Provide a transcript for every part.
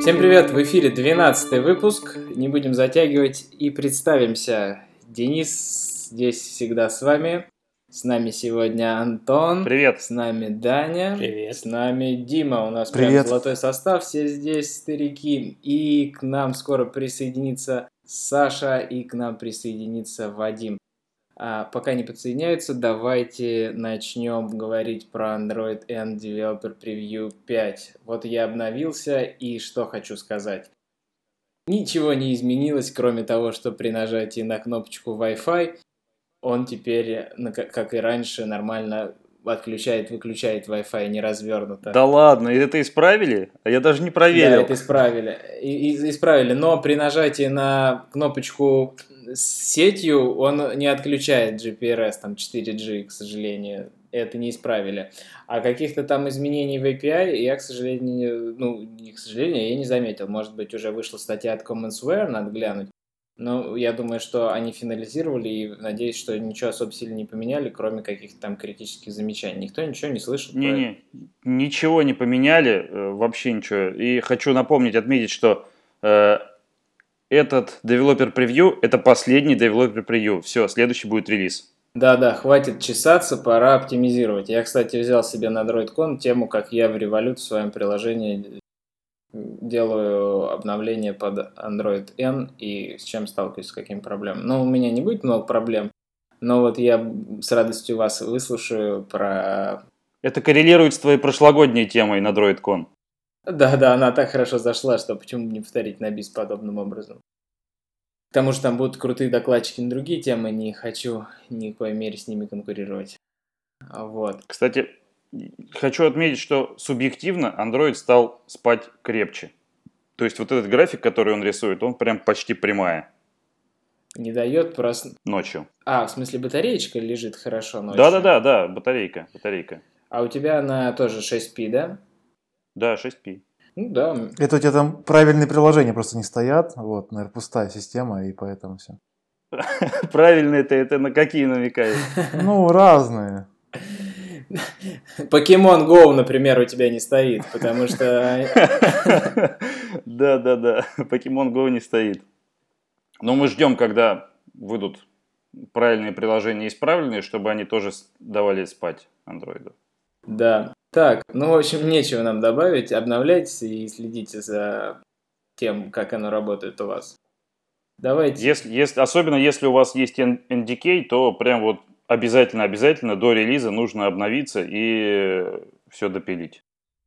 Всем привет! В эфире 12 выпуск. Не будем затягивать и представимся. Денис здесь всегда с вами. С нами сегодня Антон. Привет. С нами Даня. Привет. С нами Дима. У нас Привет. прям золотой состав. Все здесь старики. И к нам скоро присоединится Саша и к нам присоединится Вадим. А пока не подсоединяются, давайте начнем говорить про Android N Developer Preview 5. Вот я обновился, и что хочу сказать. Ничего не изменилось, кроме того, что при нажатии на кнопочку Wi-Fi он теперь, как и раньше, нормально отключает, выключает Wi-Fi не развернуто. Да ладно, и это исправили? А я даже не Да, проверил. это исправили. И, и- исправили, но при нажатии на кнопочку с сетью он не отключает GPRS, там 4G, к сожалению. Это не исправили. А каких-то там изменений в API я, к сожалению, ну, не к сожалению, я не заметил. Может быть, уже вышла статья от Commonsware, надо глянуть. Но я думаю, что они финализировали и надеюсь, что ничего особо сильно не поменяли, кроме каких-то там критических замечаний. Никто ничего не слышал. это. Не-не, ничего не поменяли, э, вообще ничего. И хочу напомнить, отметить, что э, этот Developer Preview – это последний Developer Preview. Все, следующий будет релиз. Да-да, хватит чесаться, пора оптимизировать. Я, кстати, взял себе на DroidCon тему, как я в Revolut в своем приложении делаю обновление под Android N и с чем сталкиваюсь, с какими проблемами. Ну, у меня не будет много проблем, но вот я с радостью вас выслушаю про... Это коррелирует с твоей прошлогодней темой на DroidCon. Да-да, она так хорошо зашла, что почему бы не повторить на бис подобным образом. К тому же там будут крутые докладчики на другие темы, не хочу ни в коей мере с ними конкурировать. Вот. Кстати, хочу отметить, что субъективно Android стал спать крепче. То есть вот этот график, который он рисует, он прям почти прямая Не дает просто... ночью. А, в смысле батареечка лежит хорошо ночью? Да-да-да, да, батарейка, батарейка. А у тебя она тоже 6P, да? Да, 6P. Ну да. Это у тебя там правильные приложения просто не стоят. Вот, наверное, пустая система, и поэтому все. Правильно это, это на какие намекает? Ну, разные. Покемон Go, например, у тебя не стоит, потому что... Да, да, да. Pokemon Go не стоит. Но мы ждем, когда выйдут правильные приложения исправленные, чтобы они тоже давали спать андроиду. Да. Так, ну, в общем, нечего нам добавить. Обновляйтесь и следите за тем, как оно работает у вас. Давайте. Если, если, особенно если у вас есть NDK, то прям вот обязательно-обязательно до релиза нужно обновиться и все допилить.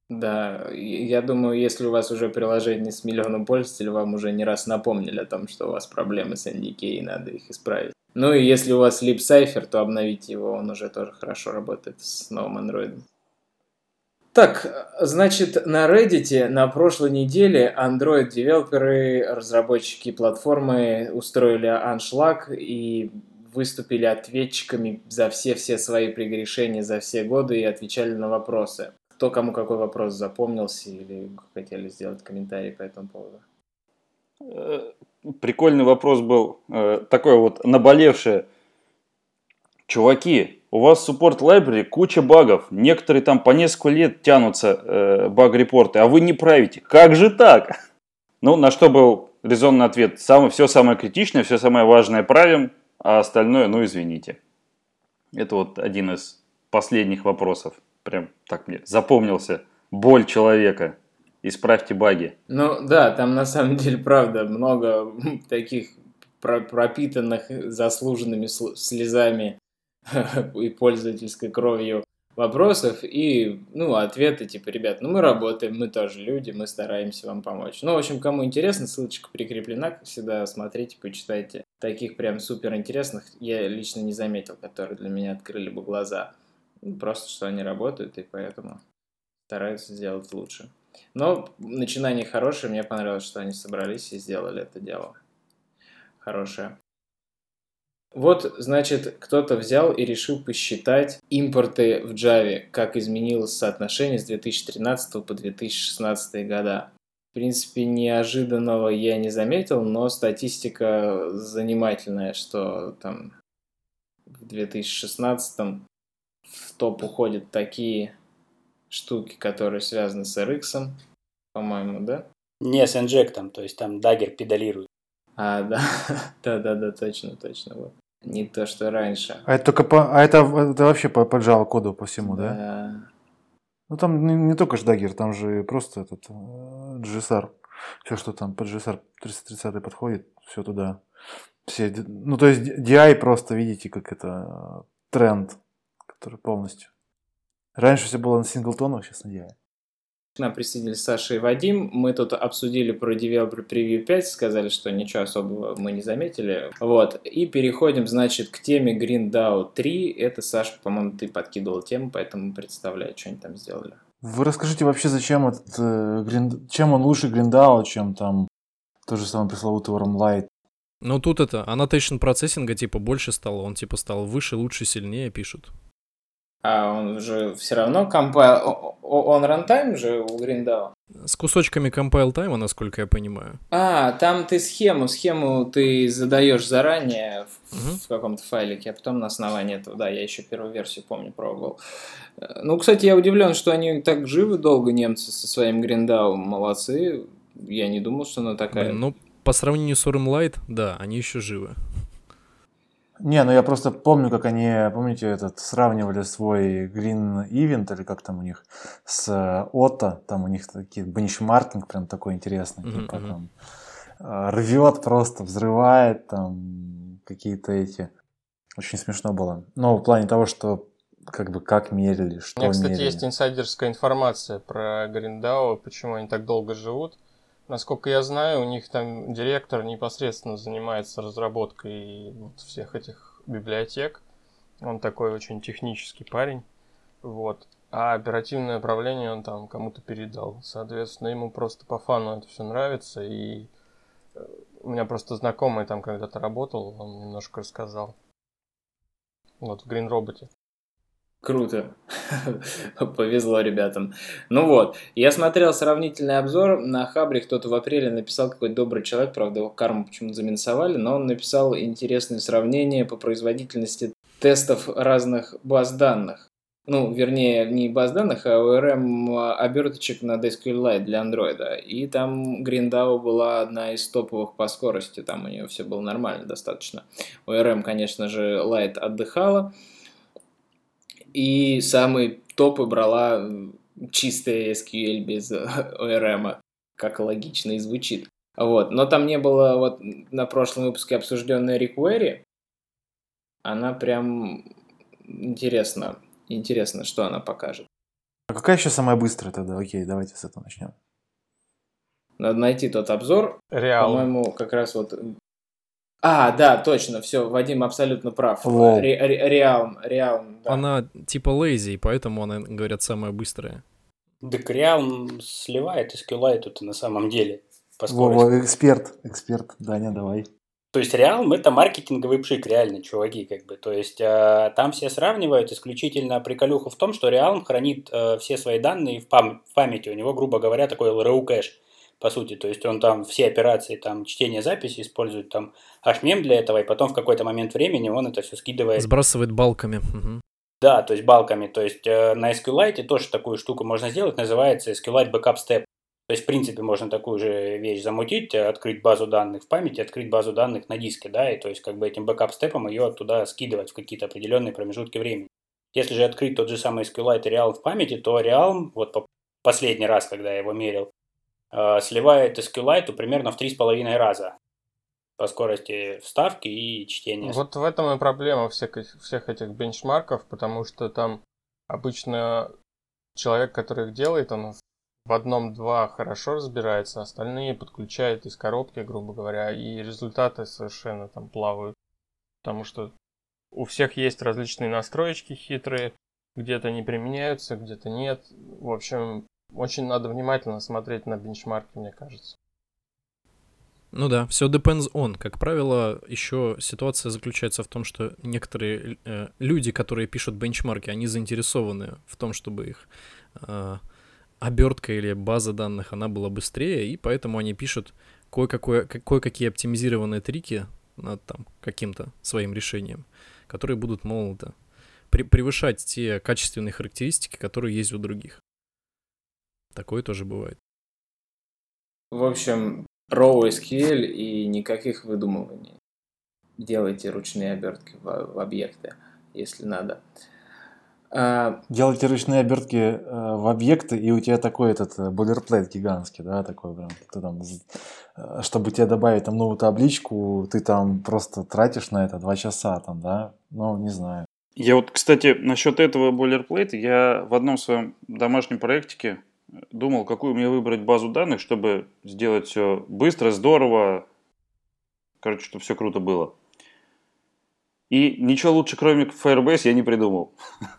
Да, я думаю, если у вас уже приложение с миллионом пользователей, вам уже не раз напомнили о том, что у вас проблемы с NDK и надо их исправить. Ну и если у вас Lip Cypher, то обновите его, он уже тоже хорошо работает с новым Android. Так, значит, на Reddit на прошлой неделе Android-девелоперы, разработчики платформы устроили аншлаг и выступили ответчиками за все-все свои прегрешения за все годы и отвечали на вопросы. Кто кому какой вопрос запомнился или хотели сделать комментарий по этому поводу? Э, Прикольный вопрос был, э, такой вот наболевший. Чуваки, у вас в Support Library куча багов. Некоторые там по несколько лет тянутся э, баг-репорты, а вы не правите. Как же так? Ну, на что был резонный ответ. Самое, все самое критичное, все самое важное правим, а остальное, ну, извините. Это вот один из последних вопросов. Прям так мне запомнился. Боль человека. Исправьте баги. Ну да, там на самом деле, правда, много таких про- пропитанных заслуженными сл- слезами и пользовательской кровью вопросов и, ну, ответы типа, ребят, ну мы работаем, мы тоже люди, мы стараемся вам помочь. Ну, в общем, кому интересно, ссылочка прикреплена, как всегда, смотрите, почитайте. Таких прям супер интересных я лично не заметил, которые для меня открыли бы глаза. Ну, просто, что они работают, и поэтому стараются сделать лучше. Но начинание хорошее, мне понравилось, что они собрались и сделали это дело. Хорошее. Вот, значит, кто-то взял и решил посчитать импорты в Java, как изменилось соотношение с 2013 по 2016 года. В принципе, неожиданного я не заметил, но статистика занимательная, что там в 2016 в топ уходят такие штуки, которые связаны с RX, по-моему, да? Не с инжектом, то есть там дагер педалирует. А, да, да-да-да, точно, точно, вот. Не то, что раньше. А это только по, а это, это вообще по, по Java коду по всему, да? Да. Ну там не, не только ж Dagger, там же просто этот э, GSR. Все, что там под GSR 330 подходит, все туда. Все, ну то есть DI просто, видите, как это э, тренд, который полностью. Раньше все было на синглтонах, сейчас на DI. К нам присоединились Саша и Вадим. Мы тут обсудили про Developer Preview 5, сказали, что ничего особого мы не заметили. Вот. И переходим, значит, к теме Green DAO 3. Это, Саша, по-моему, ты подкидывал тему, поэтому представляю, что они там сделали. Вы расскажите вообще, зачем этот э, Green- чем он лучше Гриндау, чем там тот же самый пресловутый ORMLite. Но тут это, annotation процессинга типа больше стало, он типа стал выше, лучше, сильнее пишут. А он же все равно compile... Он рантайм же у DAO? С кусочками compile time а, насколько я понимаю. А, там ты схему, схему ты задаешь заранее в, Мгм. в каком-то файлике, а потом на основании этого, да, я еще первую версию помню, пробовал. Э, Ну, кстати, я удивлен, что они так живы долго, немцы, со своим GreenDAO, молодцы. Я не думал, что она такая... Блин, ну, по сравнению с Light, да, они еще живы. Не, ну я просто помню, как они, помните, этот сравнивали свой Green Event, или как там у них, с э, Otto, там у них такие бенчмаркинг прям такой интересный, как мгм. он э, рвет просто, взрывает там какие-то эти. Очень смешно было. Но в плане того, что как бы как мерили, У что меня, кстати, мерили. есть инсайдерская информация про Гриндау, почему они так долго живут. Насколько я знаю, у них там директор непосредственно занимается разработкой вот всех этих библиотек. Он такой очень технический парень. Вот. А оперативное управление он там кому-то передал. Соответственно, ему просто по фану это все нравится. И э, у меня просто знакомый там когда-то работал, он немножко рассказал. Вот в Green Роботе. Круто. Повезло ребятам. Ну вот, я смотрел сравнительный обзор на Хабре, кто-то в апреле написал какой-то добрый человек, правда, его карму почему-то заминусовали, но он написал интересное сравнение по производительности тестов разных баз данных. Ну, вернее, не баз данных, а ORM оберточек на SQLite для андроида. И там Гриндау была одна из топовых по скорости, там у нее все было нормально достаточно. ORM, конечно же, Lite отдыхала, и самые топы брала чистая SQL без ORM, как логично и звучит. Вот. Но там не было вот на прошлом выпуске обсужденной requery. Она прям интересно. Интересно, что она покажет. А какая еще самая быстрая тогда? Окей, давайте с этого начнем. Надо найти тот обзор. Реал. По-моему, как раз вот... А, да, точно, все, Вадим абсолютно прав. Лол. Ре- ре- Реалм, Реалм, да. Она типа lazy, поэтому она, говорят, самая быстрая. Так Реал сливает SQLite тут на самом деле по скорости. Вова, эксперт, эксперт, Даня, давай. То есть Реал это маркетинговый пшик, реально, чуваки, как бы. То есть э, там все сравнивают исключительно приколюху в том, что Реал хранит э, все свои данные в, пам- в памяти. У него, грубо говоря, такой LRU кэш, по сути. То есть он там все операции, там чтение записи использует там HMM для этого, и потом в какой-то момент времени он это все скидывает Сбрасывает bulk ами. мгм. Да, то есть bulk ами. То есть э, на SQLite тоже такую штуку можно сделать, называется SQLite Backup Step. То есть, в принципе, можно такую же вещь замутить, э, открыть базу данных в памяти, открыть базу данных на диске, да, и то есть как бы этим backup step ом ее оттуда скидывать в какие-то определенные промежутки времени. Если же открыть тот же самый SQLite Realm в памяти, то Realm, вот по последний раз, когда я его мерил, сливает SQLite примерно в 3,5 раза по скорости вставки и чтения. Вот в этом и проблема всех, всех этих бенчмарков, потому что там обычно человек, который их делает, он в одном-два хорошо разбирается, остальные подключает из коробки, грубо говоря, и результаты совершенно там плавают. Потому что у всех есть различные настроечки хитрые, где-то не применяются, где-то нет. В общем, очень надо внимательно смотреть на бенчмарки, мне кажется. Ну да, все depends on. Как правило, еще ситуация заключается в том, что некоторые э, люди, которые пишут бенчмарки, они заинтересованы в том, чтобы их э, обертка или база данных, она была быстрее, и поэтому они пишут кое-какие оптимизированные трики над там каким-то своим решением, которые будут, мол, да, пре- превышать те качественные характеристики, которые есть у других. Такое тоже бывает. В общем, raw SQL и никаких выдумываний. Делайте ручные обертки в, в объекты, если надо. А, Делайте ручные обертки э, в объекты, и у тебя такой этот э, бойлерплейт гигантский, да, такой прям, ты там, э, чтобы тебе добавить там новую табличку, ты там просто тратишь на это два часа там, да, ну, не знаю. Я вот, кстати, насчет этого бойлерплейта, я в одном своем домашнем проектике думал, какую мне выбрать базу данных, чтобы сделать все быстро, здорово, короче, чтобы все круто было. И ничего лучше, кроме Firebase, я не придумал.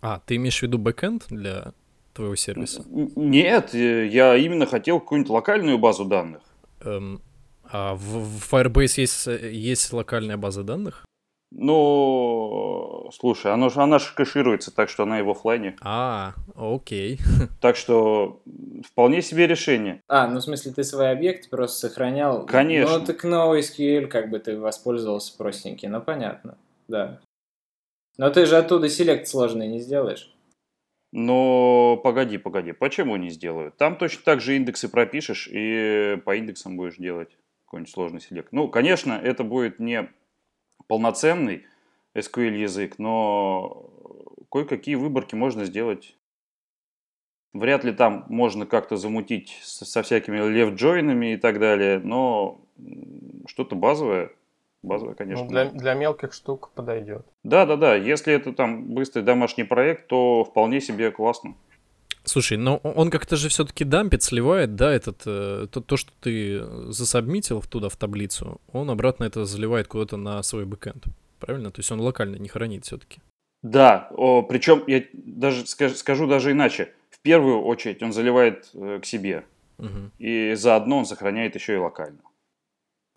А, ты имеешь в виду бэкэнд для твоего сервиса? Нет, э, я именно хотел какую-нибудь локальную базу данных. Эм, а в, в Firebase есть, э, есть локальная база данных? Ну, слушай, она же она же кэшируется, так что она и в офлайне. А, окей. Так что вполне себе решение. А, ну в смысле ты свой объект просто сохранял? Конечно. Ну так NoSQL как бы ты воспользовался простенький, ну понятно, да. Но ты же оттуда селект сложный не сделаешь. Но погоди, погоди, почему не сделаю? Там точно так же индексы пропишешь и по индексам будешь делать какой-нибудь сложный селект. Ну, конечно, это будет не полноценный SQL язык, но кое-какие выборки можно сделать. Вряд ли там можно как-то замутить со всякими лев-джойнами и так далее, но что-то базовое Базовая, конечно. Ну, для, для мелких штук подойдет. Да, да, да. Если это там быстрый домашний проект, то вполне себе классно. Слушай, но он как-то же все-таки дампит, сливает, да, этот, э, то, то, что ты засобмитил туда в таблицу, он обратно это заливает куда-то на свой бэкэнд. Правильно? То есть он локально не хранит все-таки. Да, о, причем я даже скажу, скажу даже иначе. В первую очередь он заливает э, к себе. Угу. И заодно он сохраняет еще и локально.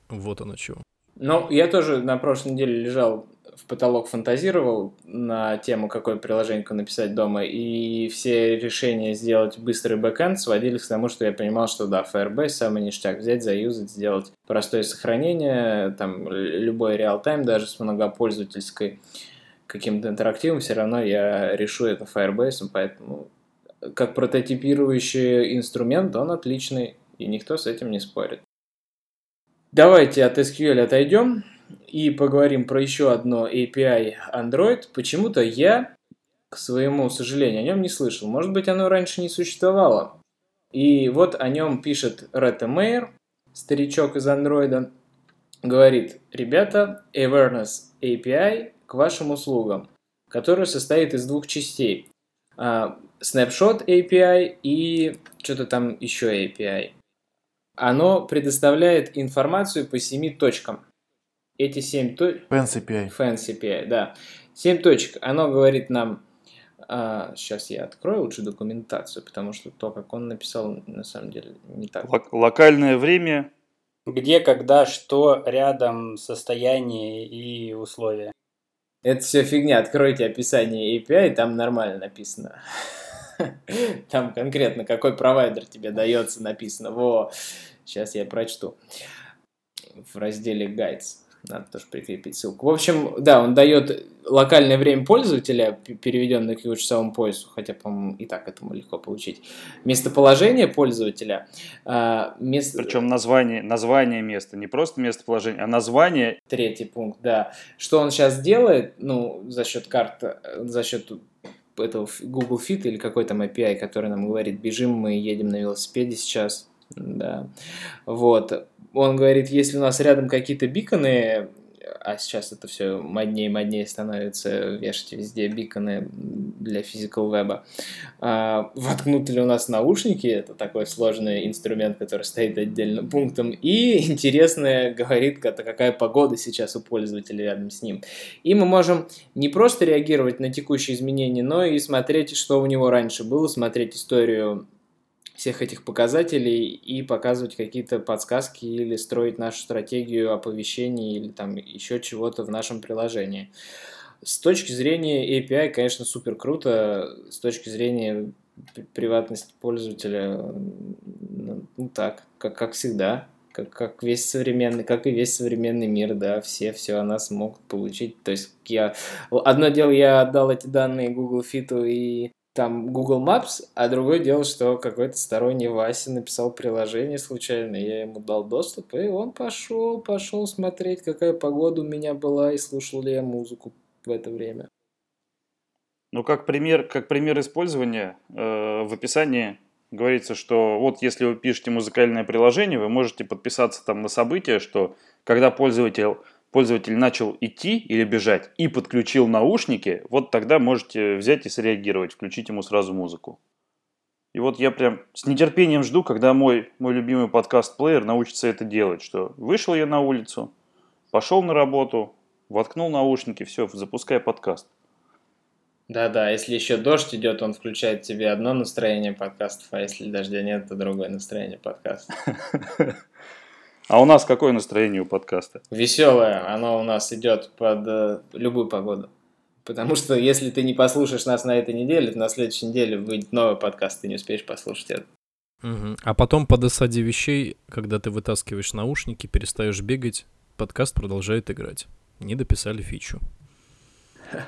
Вот оно чего. Ну, я тоже на прошлой неделе лежал в потолок, фантазировал на тему, какое приложение написать дома, и все решения сделать быстрый бэкэнд сводились к тому, что я понимал, что да, Firebase самый ништяк, взять, заюзать, сделать простое сохранение, там, любой real-time, даже с многопользовательской каким-то интерактивом, все равно я решу это Firebase, поэтому как прототипирующий инструмент он отличный, и никто с этим не спорит. Давайте от SQL отойдем и поговорим про еще одно API Android. Почему-то я, к своему сожалению, о нем не слышал. Может быть, оно раньше не существовало. И вот о нем пишет Рета Мейер, старичок из Android, говорит, ребята, Awareness API к вашим услугам, который состоит из двух частей. Uh, Snapshot API и что-то там еще API оно предоставляет информацию по семи точкам. Эти семь точек... Fancy API. Fancy API, да. Семь точек. Оно говорит нам... А, сейчас я открою лучше документацию, потому что то, как он написал, на самом деле не так. Лок- локальное время. Где, когда, что, рядом, состояние и условия. Это все фигня. Откройте описание API, там нормально написано. Там конкретно какой провайдер тебе дается написано. Во, сейчас я прочту. В разделе Guides. Надо тоже прикрепить ссылку. В общем, да, он дает локальное время пользователя, переведенное к его часовому поясу, хотя, по-моему, и так этому легко получить. Местоположение пользователя. А, мест... Причем название, название места, не просто местоположение, а название. Третий пункт, да. Что он сейчас делает, ну, за счет карты, за счет этого Google Fit или какой там API, который нам говорит, бежим, мы едем на велосипеде сейчас, да, вот, он говорит, если у нас рядом какие-то биконы, а сейчас это все моднее и моднее становится, вешать везде биконы для physical веба. А, воткнуты ли у нас наушники, это такой сложный инструмент, который стоит отдельным пунктом, и интересное говорит, какая погода сейчас у пользователя рядом с ним. И мы можем не просто реагировать на текущие изменения, но и смотреть, что у него раньше было, смотреть историю всех этих показателей и показывать какие-то подсказки или строить нашу стратегию оповещений или там еще чего-то в нашем приложении. С точки зрения API, конечно, супер круто. С точки зрения приватности пользователя, ну так, как, как всегда, как, как весь современный, как и весь современный мир, да, все все о нас могут получить. То есть я одно дело, я отдал эти данные Google Fit и там Google Maps, а другое дело, что какой-то сторонний Вася написал приложение случайно, я ему дал доступ, и он пошел, пошел смотреть, какая погода у меня была, и слушал ли я музыку в это время. Ну, как пример, как пример использования, э, в описании говорится, что вот если вы пишете музыкальное приложение, вы можете подписаться там на событие, что когда пользователь, пользователь начал идти или бежать и подключил наушники, вот тогда можете взять и среагировать, включить ему сразу музыку. И вот я прям с нетерпением жду, когда мой, мой любимый подкаст-плеер научится это делать, что вышел я на улицу, пошел на работу, воткнул наушники, все, запускай подкаст. Да-да, если еще дождь идет, он включает тебе одно настроение подкастов, а если дождя нет, то другое настроение подкаста. А у нас какое настроение у подкаста? Веселое, оно у нас идет под э, любую погоду. Потому что если ты не послушаешь нас на этой неделе, то на следующей неделе выйдет новый подкаст, ты не успеешь послушать это. Мгм. А потом по досаде вещей, когда ты вытаскиваешь наушники, перестаешь бегать, подкаст продолжает играть. Не дописали фичу.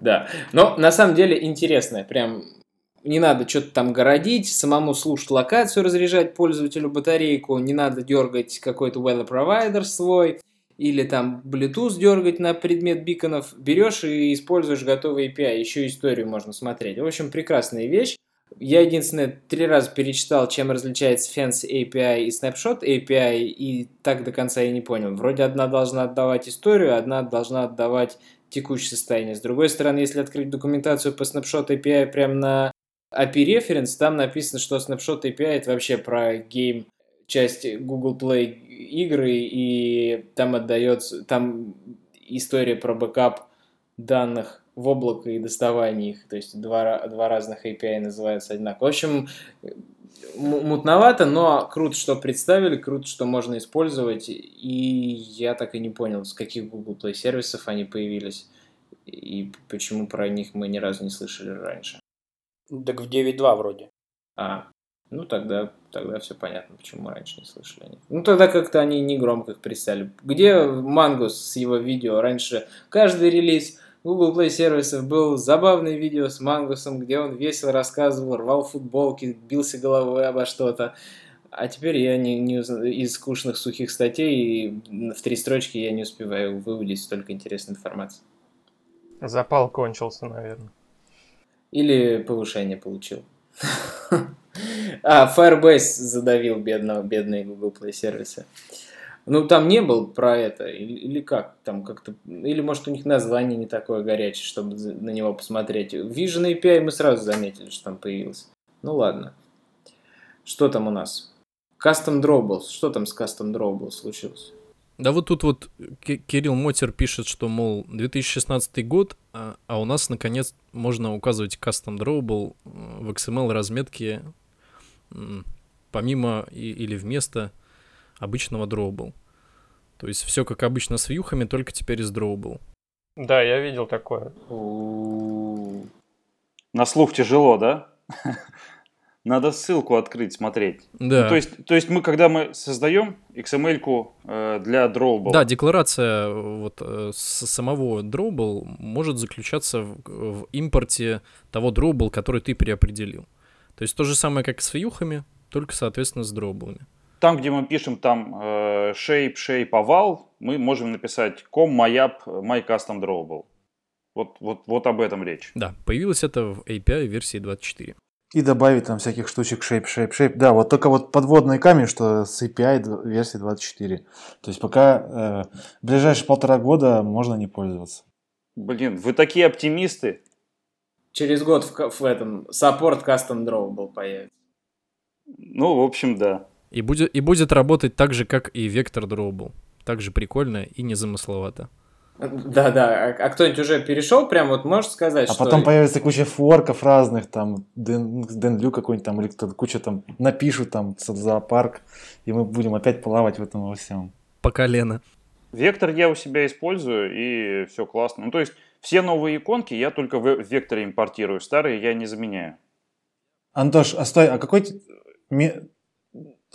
Да. Но на самом деле интересно. Прям не надо что-то там городить, самому слушать локацию, разряжать пользователю батарейку, не надо дергать какой-то weather provider свой, или там Bluetooth дергать на предмет биконов. Берешь и используешь готовый API, еще историю можно смотреть. В общем, прекрасная вещь. Я единственное три раза перечитал, чем различается Fence API и Snapshot API, и так до конца я не понял. Вроде одна должна отдавать историю, одна должна отдавать текущее состояние. С другой стороны, если открыть документацию по Snapshot API прямо на API Reference, там написано, что Snapshot API это вообще про game часть Google Play игры, и там отдается, там история про бэкап данных в облако и доставание их. То есть два, два разных API называются одинаково. В общем, мутновато, но круто, что представили, круто, что можно использовать. И я так и не понял, с каких Google Play сервисов они появились. И почему про них мы ни разу не слышали раньше. Так в 9.2 вроде. А, ну тогда, тогда все понятно, почему мы раньше не слышали о них. Ну тогда как-то они не громко их представили. Где Мангус с его видео? Раньше каждый релиз Google Play сервисов был забавное видео с Мангусом, где он весело рассказывал, рвал футболки, бился головой обо что-то. А теперь я не, не из скучных сухих статей в три строчки я не успеваю выудить столько интересной информации. Запал кончился, наверное. Или повышение получил. А, Firebase задавил бедного, бедные Google Play сервисы. Ну, там не был про это, или, или как? Там как-то, или, может, у них название не такое горячее, чтобы на него посмотреть. Vision API мы сразу заметили, что там появился. Ну, ладно. Что там у нас? Custom Drawables. Что там с Custom Drawables случилось? Да вот тут вот Ки- Кирилл Мотер пишет, что, мол, 2016 год, а, а у нас, наконец, можно указывать custom drawable э, в XML разметке помимо и- или вместо обычного drawable. То есть все как обычно с вьюхами, только теперь из drawable. Да, я видел такое. У, На слух тяжело, да? Надо ссылку открыть, смотреть. Да. Ну, то, есть, то есть мы, когда мы создаем XML-ку э, для Drawable, Да, декларация э, вот э, с самого drawable может заключаться в, в импорте того drawable, который ты переопределил. То есть то же самое, как с вьюхами, только, соответственно, с drawable. там, где мы пишем там э, shape, shape, овал, мы можем написать com, myap, my custom drawable. Вот, вот, вот об этом речь. Да, появилось это в API версии 24. И добавить там всяких штучек shape, shape, shape. Да, вот только вот подводный камень, что с API версии 24. То есть пока э, ближайшие полтора года можно не пользоваться. Блин, вы такие оптимисты. Через год в, в этом саппорт Custom Drawable появится. Ну, в общем, да. И будет, и будет работать так же, как и вектор drawable. Также прикольно и незамысловато. Да-да, а, а кто-нибудь уже перешел, прям вот можешь сказать, А что... потом появится куча форков разных, там, Дэн, Дэн Лю какой-нибудь там, или кто-то куча там напишут там зоопарк, и мы будем опять плавать в этом во всем. По колено. Вектор я у себя использую, и все классно. Ну, то есть, все новые иконки я только в векторе импортирую, старые я не заменяю. Антош, а стой, а какой, ми-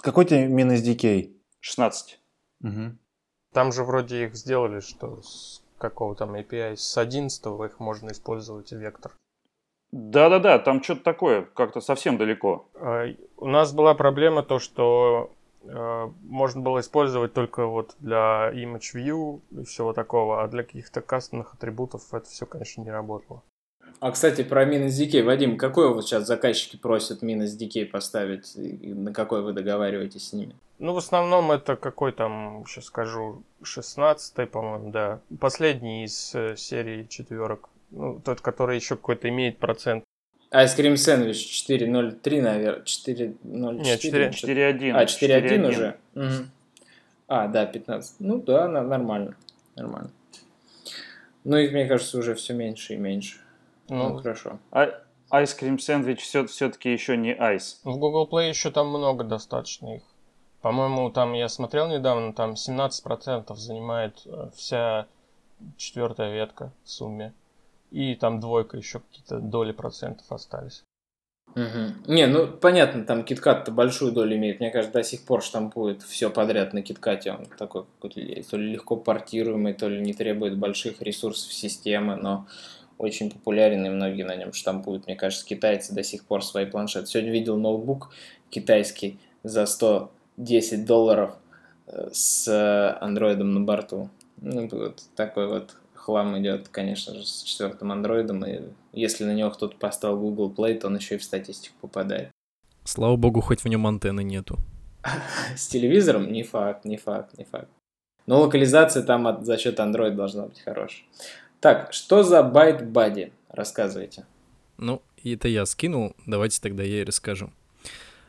какой тебе min SDK? 16. Мгм. Там же вроде их сделали, что с какого там API, с 11 их можно использовать вектор. Да-да-да, там что-то такое, как-то совсем далеко. А, У нас была проблема то, что э, можно было использовать только вот для image view и всего такого, а для каких-то кастомных атрибутов это все, конечно, не работало. А, кстати, про минус дикей. Вадим, какой вот сейчас заказчики просят минус дикей поставить? На какой вы договариваетесь с ними? Ну, в основном это какой там, сейчас скажу, 16 по-моему, да. Последний из э, серии четверок. Ну, тот, который еще какой-то имеет процент. Cream Sandwich 4.03, наверное. 4.04. Нет, 4. 4.1. А, 4.1 уже? Мгм. А, да, 15. Ну да, нормально. Нормально. Ну, их, мне кажется, уже все меньше и меньше. Ну, Ну, хорошо. А Ice Cream Sandwich все, все-таки еще не айс. в Google Play еще там много достаточно их. По-моему, там я смотрел недавно, там 17% занимает э, вся четвертая ветка в сумме. И там двойка еще какие-то доли процентов остались. Мгм. Не, ну понятно, там KitKat-то большую долю имеет. Мне кажется, до сих пор штампует все подряд на KitKat. Он такой какой-то то ли легко портируемый, то ли не требует больших ресурсов системы, но очень популярен, и многие на нем штампуют. Мне кажется, китайцы до сих пор свои планшеты. Сегодня видел ноутбук китайский за 110 долларов э, с андроидом на борту. Ну, вот такой вот хлам идет, конечно же, с четвертым андроидом, и если на него кто-то поставил Google Play, то он еще и в статистику попадает. Слава богу, хоть в нем антенны нету. С телевизором не факт, не факт, не факт. Но локализация там от- за счет Android должна быть хорошая. Так, что за Byte Buddy? Рассказывайте. Ну, это я скинул, давайте тогда я и расскажу.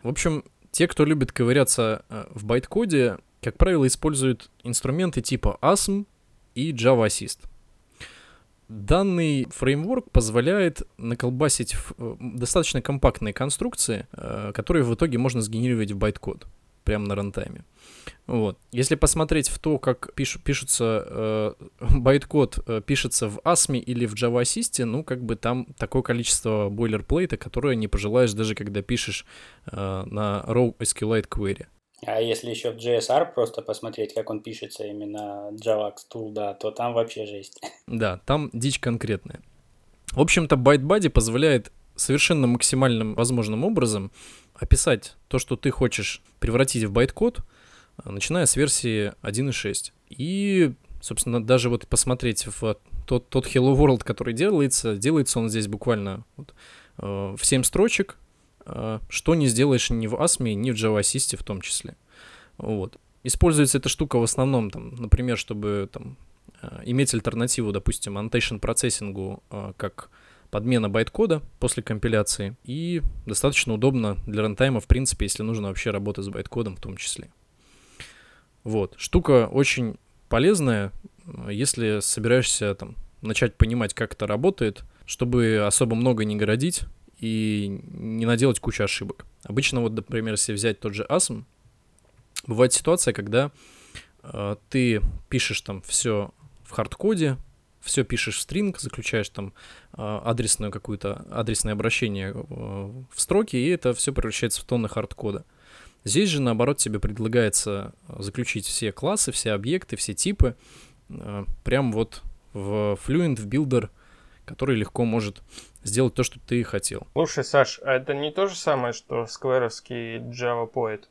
В общем, те, кто любит ковыряться э, в байткоде, как правило, используют инструменты типа ASM и Javassist. Данный фреймворк позволяет наколбасить э, достаточно компактные конструкции, э, которые в итоге можно сгенерировать в байткод прямо на runtime е. Вот. Если посмотреть в то, как пиш- пишется э, байткод, э, пишется в ASM е или в Javassist, ну, как бы там такое количество boilerplate а, которое не пожелаешь даже когда пишешь э, на raw SQLite query. А если еще в JSR просто посмотреть, как он пишется именно JavaX Tool, да, то там вообще жесть. Да, там дичь конкретная. В общем-то, ByteBuddy позволяет совершенно максимальным возможным образом описать то, что ты хочешь превратить в байткод, а, начиная с версии 1.6. И, собственно, даже вот посмотреть в тот, тот Hello World, который делается, делается он здесь буквально вот, э, в 7 строчек, э, что не сделаешь ни в ASME, ни в Java Assist в том числе. Вот. Используется эта штука в основном, там, например, чтобы там, э, иметь альтернативу, допустим, annotation процессингу э, как подмена байткода после компиляции. И достаточно удобно для рантайма, в принципе, если нужно вообще работать с байткодом в том числе. Вот. Штука очень полезная, если собираешься там начать понимать, как это работает, чтобы особо много не городить и не наделать кучу ошибок. Обычно вот, например, если взять тот же ASM, бывает ситуация, когда э, ты пишешь там все в хардкоде, все пишешь в string, заключаешь там э, адресную какую-то адресное обращение э, в строки, и это все превращается в тонны хардкода. Здесь же, наоборот, тебе предлагается э, заключить все классы, все объекты, все типы э, прям вот в Fluent, в Builder, который легко может сделать то, что ты хотел. Слушай, Саш, а это не то же самое, что скверовский Java Poet?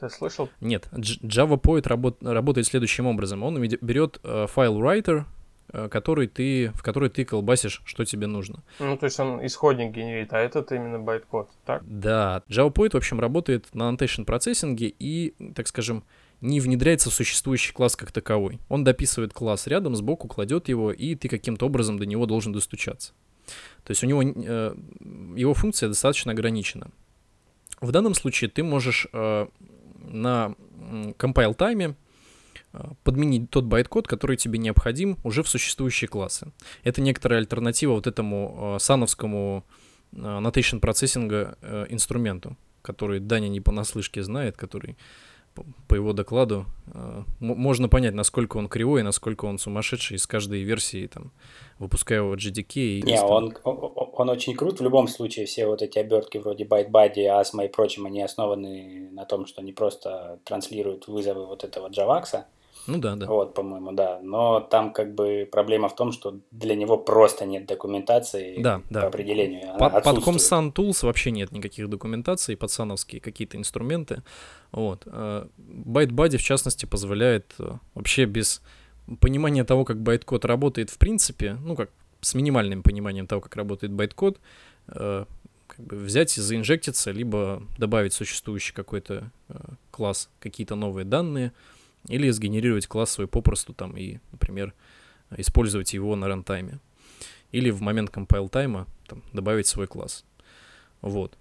Ты слышал? Нет, Java Poet работ- работает следующим образом. Он берет файл writer, который ты, в который ты колбасишь, что тебе нужно. Ну, то есть он исходник генерит, а этот именно байткод, так? Да, Java Poet, в общем, работает на annotation процессинге и, так скажем, не внедряется в существующий класс как таковой. Он дописывает класс рядом, сбоку кладет его, и ты каким-то образом до него должен достучаться. То есть у него э, его функция достаточно ограничена. В данном случае ты можешь э, на compile тайме э, подменить тот байткод, который тебе необходим уже в существующие классы. Это некоторая альтернатива вот этому э, сановскому э, annotation процессинга э, инструменту, который Даня не понаслышке знает, который по- его докладу э, можно понять, насколько он кривой, насколько он сумасшедший из каждой версии, там, выпуская его GDK. И Не, он, он, он очень крут. В любом случае, все вот эти обертки вроде ByteBuddy, Asma и прочим, они основаны на том, что они просто транслируют вызовы вот этого Javax. Ну да, да. Вот, по-моему, да. Но там как бы проблема в том, что для него просто нет документации Да, по да. определению. Она Под, под. Comsan Tools вообще нет никаких документаций, под сановские какие-то инструменты. Вот. э, ByteBuddy, в частности, позволяет э, вообще без понимания того, как байткод работает в принципе, ну, как с минимальным пониманием того, как работает байткод, э, как бы взять и заинжектиться, либо добавить существующий какой-то класс, какие-то новые данные, или сгенерировать класс свой попросту там и, например, использовать его на рантайме. Или в момент compile тайма там, добавить свой класс. Вот.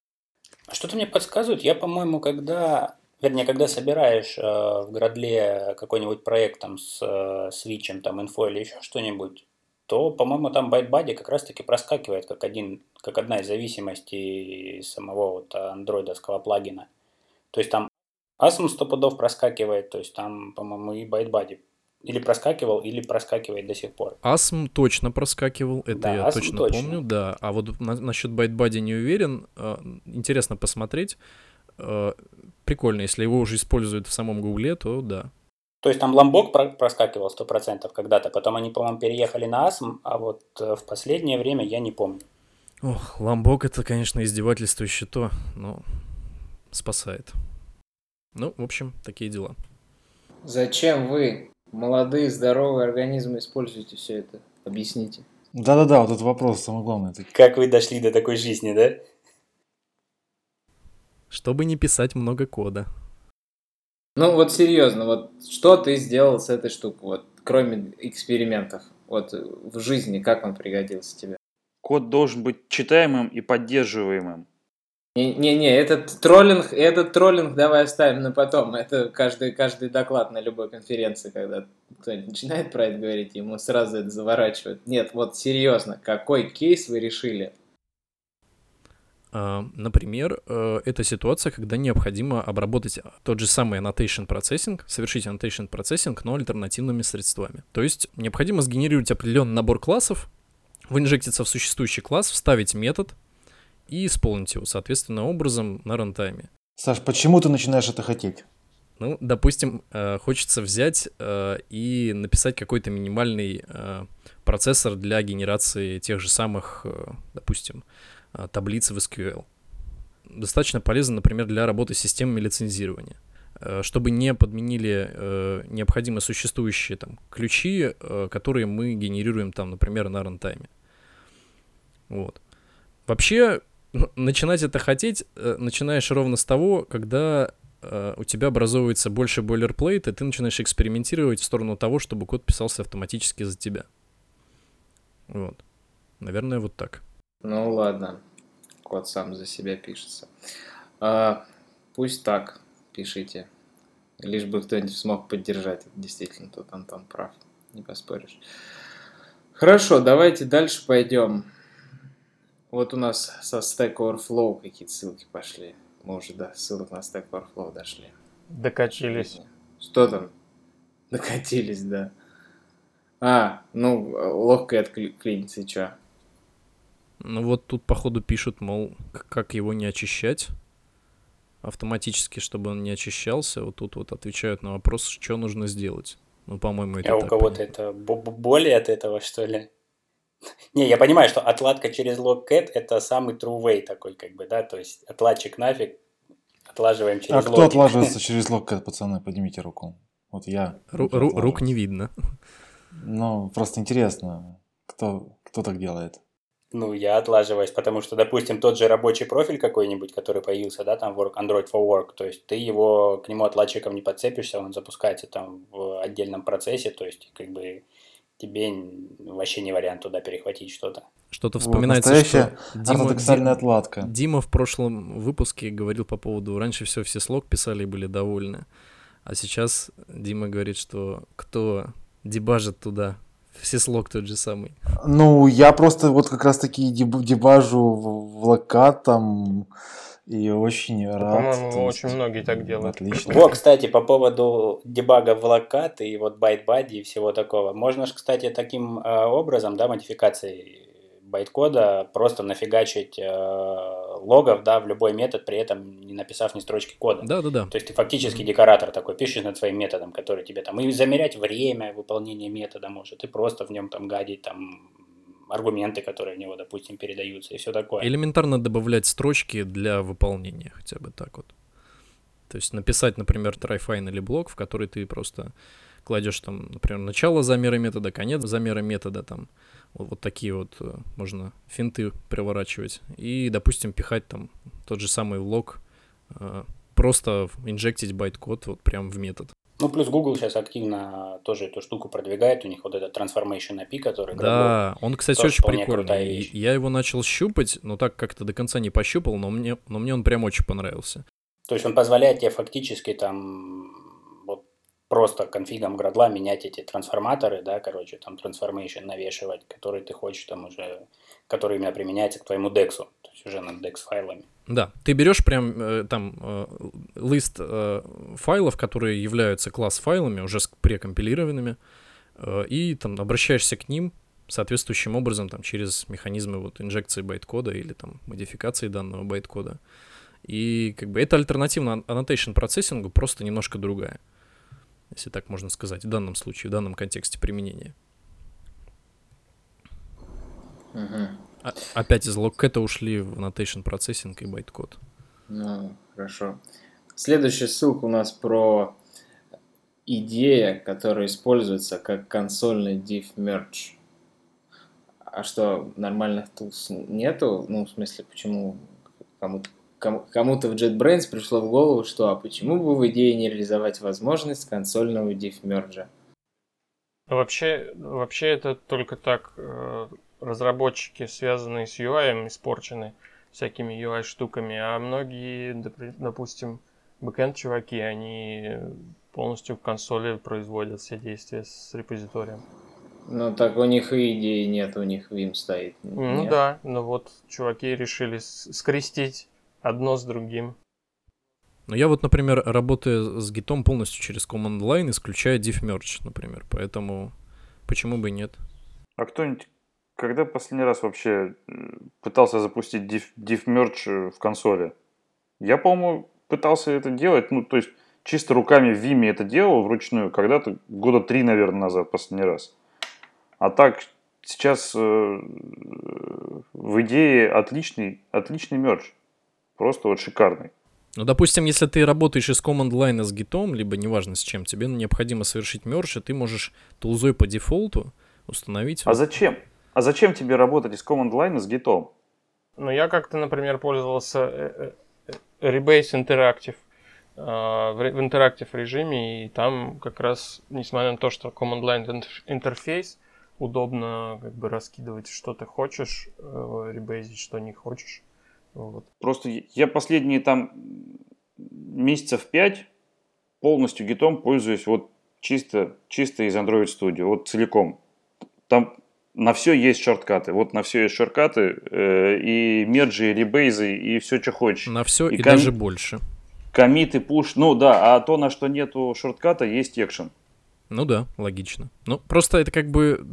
А Что-то мне подсказывает, я, по-моему, когда, вернее, когда собираешь э, в Градле какой-нибудь проект там с э, свитчем, там, инфо или еще что-нибудь, то, по-моему, там ByteBuddy как раз-таки проскакивает как, один, как одна из зависимостей самого вот андроидовского плагина. То есть там Asm сто пудов проскакивает, то есть там, по-моему, и ByteBuddy или проскакивал, или проскакивает до сих пор. ASM точно проскакивал, это Да, я точно, точно. помню, да. А вот на- насчет ByteBuddy не уверен. Э, Интересно посмотреть. Э, Прикольно, если его уже используют в самом Гугле, то да. То есть там Ламбок про- проскакивал 100% когда-то, потом они, по-моему, переехали на Asm, а вот э, в последнее время я не помню. Ох, ламбок это, конечно, издевательство еще то, но спасает. Ну, в общем, такие дела. Зачем вы, молодые, здоровые организмы, используете все это? Объясните. Да-да-да, вот этот вопрос самый главный. Это Как вы дошли до такой жизни, да? Чтобы не писать много кода. Ну вот серьезно, вот что ты сделал с этой штукой, вот кроме экспериментов, вот в жизни, как он пригодился тебе? Код должен быть читаемым и поддерживаемым. Не-не, этот троллинг, этот троллинг давай оставим на потом. Это каждый, каждый доклад на любой конференции, когда кто-нибудь начинает про это говорить, ему сразу это заворачивают. Нет, вот серьезно, какой кейс вы решили? А, Например, э, это ситуация, когда необходимо обработать тот же самый annotation processing, совершить annotation processing, но альтернативными средствами. То есть необходимо сгенерировать определенный набор классов, винжектиться в существующий класс, вставить метод и исполнить его соответственно образом на рантайме. Саш, почему ты начинаешь это хотеть? Ну, допустим, э, хочется взять э, и написать какой-то минимальный э, процессор для генерации тех же самых, допустим, таблиц в SQL. Достаточно полезно, например, для работы с системами лицензирования. Чтобы не подменили необходимо существующие там ключи, которые мы генерируем там, например, на рантайме. Вот. Вообще, начинать это хотеть э, начинаешь ровно с того, когда э, у тебя образовывается больше бойлерплейт, и ты начинаешь экспериментировать в сторону того, чтобы код писался автоматически за тебя. Вот. Наверное, вот так. Ну ладно, код сам за себя пишется. А, пусть так, пишите. Лишь бы кто-нибудь смог поддержать. Это действительно, тут Антон прав, не поспоришь. Хорошо, давайте дальше пойдем. Вот у нас со Stack Overflow какие-то ссылки пошли. Мы уже до ссылок на Stack Overflow дошли. Докачились. Что там? Докатились, да. А, ну, легкое отклиниться, и чё? Ну вот тут, походу, пишут, мол, как его не очищать автоматически, чтобы он не очищался. Вот тут вот отвечают на вопрос, что нужно сделать. Ну, по-моему, это А у кого-то это бо- бо- боли от этого, что ли? Не, я понимаю, что отладка через logcat это самый true way такой, как бы, да, то есть отладчик нафиг, отлаживаем через А кто отлаживается через локкет, пацаны? Поднимите руку. Вот я. Ру- ру- рук не видно. Ну, просто интересно, кто, кто так делает. Ну, я отлаживаюсь, потому что, допустим, тот же рабочий профиль какой-нибудь, который появился, да, там work, Android for Work, то есть ты его, к нему отладчиком не подцепишься, он запускается там в отдельном процессе, то есть как бы тебе вообще не вариант туда перехватить что-то. Что-то Вот, вспоминается, настоящая что Дима, Ортодоксальная Ди- отладка. Дима в прошлом выпуске говорил по поводу, раньше все все слог писали и были довольны, а сейчас Дима говорит, что кто дебажит туда, все слог тот же самый. Ну, я просто вот как раз таки деб- дебажу в, в локат там и очень рад. По-моему, очень многие так делают. Отлично. Во, кстати, по поводу дебага в локат и вот ByteBuddy и всего такого. Можно же, кстати, таким э, образом, да, модификацией байткода просто нафигачить э, логов, да, в любой метод, при этом не написав ни строчки кода. Да-да-да. То есть ты фактически декоратор такой, пишешь над своим методом, который тебе там и замерять время выполнения метода может, и просто в нем там гадить там аргументы, которые в него, допустим, передаются, и все такое. Элементарно добавлять строчки для выполнения, хотя бы так вот. То есть написать, например, try или блок, в который ты просто кладешь там, например, начало замера метода, конец замера метода, там вот, вот такие вот э, можно финты приворачивать и, допустим, пихать там тот же самый лог, э, просто инжектить байт-код вот прям в метод. Ну, плюс Google сейчас активно тоже эту штуку продвигает. У них вот этот Transformation API, который... Да, он, кстати, очень прикольный. Я его начал щупать, но так как-то до конца не пощупал, но мне, но мне он прям очень понравился. То есть он позволяет тебе фактически там вот просто конфигом градла менять эти трансформаторы, да, короче, там transformation навешивать, который ты хочешь там уже, который именно применяется к твоему дексу, уже над декс файлами. Да, ты берешь прям э, там э, лист э, файлов, которые являются класс-файлами, уже прекомпилированными, э, и там обращаешься к ним соответствующим образом там через механизмы вот инжекции байткода или там модификации данного байткода. И как бы это альтернатива annotation процессингу, просто немножко другая, если так можно сказать, в данном случае, в данном контексте применения. Угу. А, опять из logcat а ушли в annotation процессинг и байткод. Ну, хорошо. Следующая ссылка у нас про идея, которая используется как консольный div merge. А что, нормальных тулс нету? Ну, в смысле, почему кому-то кому-то в JetBrains пришло в голову, что а почему бы в идее не реализовать возможность консольного merge? Вообще, вообще это только так э, разработчики, связанные с UI, испорчены всякими UI-штуками, а многие, допустим, бэкэнд чуваки, они полностью в консоли производят все действия с репозиторием. Ну так у них и идеи нет, у них Vim стоит. Ну нет. да, но вот чуваки решили скрестить одно с другим. Но я вот, например, работаю с гитом полностью через command line, исключая diff merge, например, поэтому почему бы и нет? А кто-нибудь когда последний раз вообще э, пытался запустить diff, diff merge в консоли? Я, по-моему, пытался это делать, ну, то есть чисто руками в Vime это делал вручную когда-то, года три, наверное, назад последний раз. А так, сейчас э, в идее отличный, отличный мерч. Просто вот шикарный. Ну, допустим, если ты работаешь из command line с гитом, либо неважно с чем, тебе необходимо совершить мерч, и ты можешь тулзой по дефолту установить... А зачем? А зачем тебе работать из command line с гитом? Ну, я как-то, например, пользовался э, э, Rebase Interactive в интерактив режиме, и там как раз, несмотря на то, что command line интерфейс, удобно как бы раскидывать, что ты хочешь, ребейзить, что не хочешь. Вот. Просто я последние там месяцев пять полностью гитом пользуюсь вот чисто, чисто из Android Studio, вот целиком. Там на все есть шорткаты. Вот на все есть шорткаты, э, и мерджи, и ребейзы, и все, что хочешь. На все и, и ком... даже больше. Комит и пуш. Ну да, а то, на что нету шортката, есть экшен. Ну да, логично. Ну, просто это как бы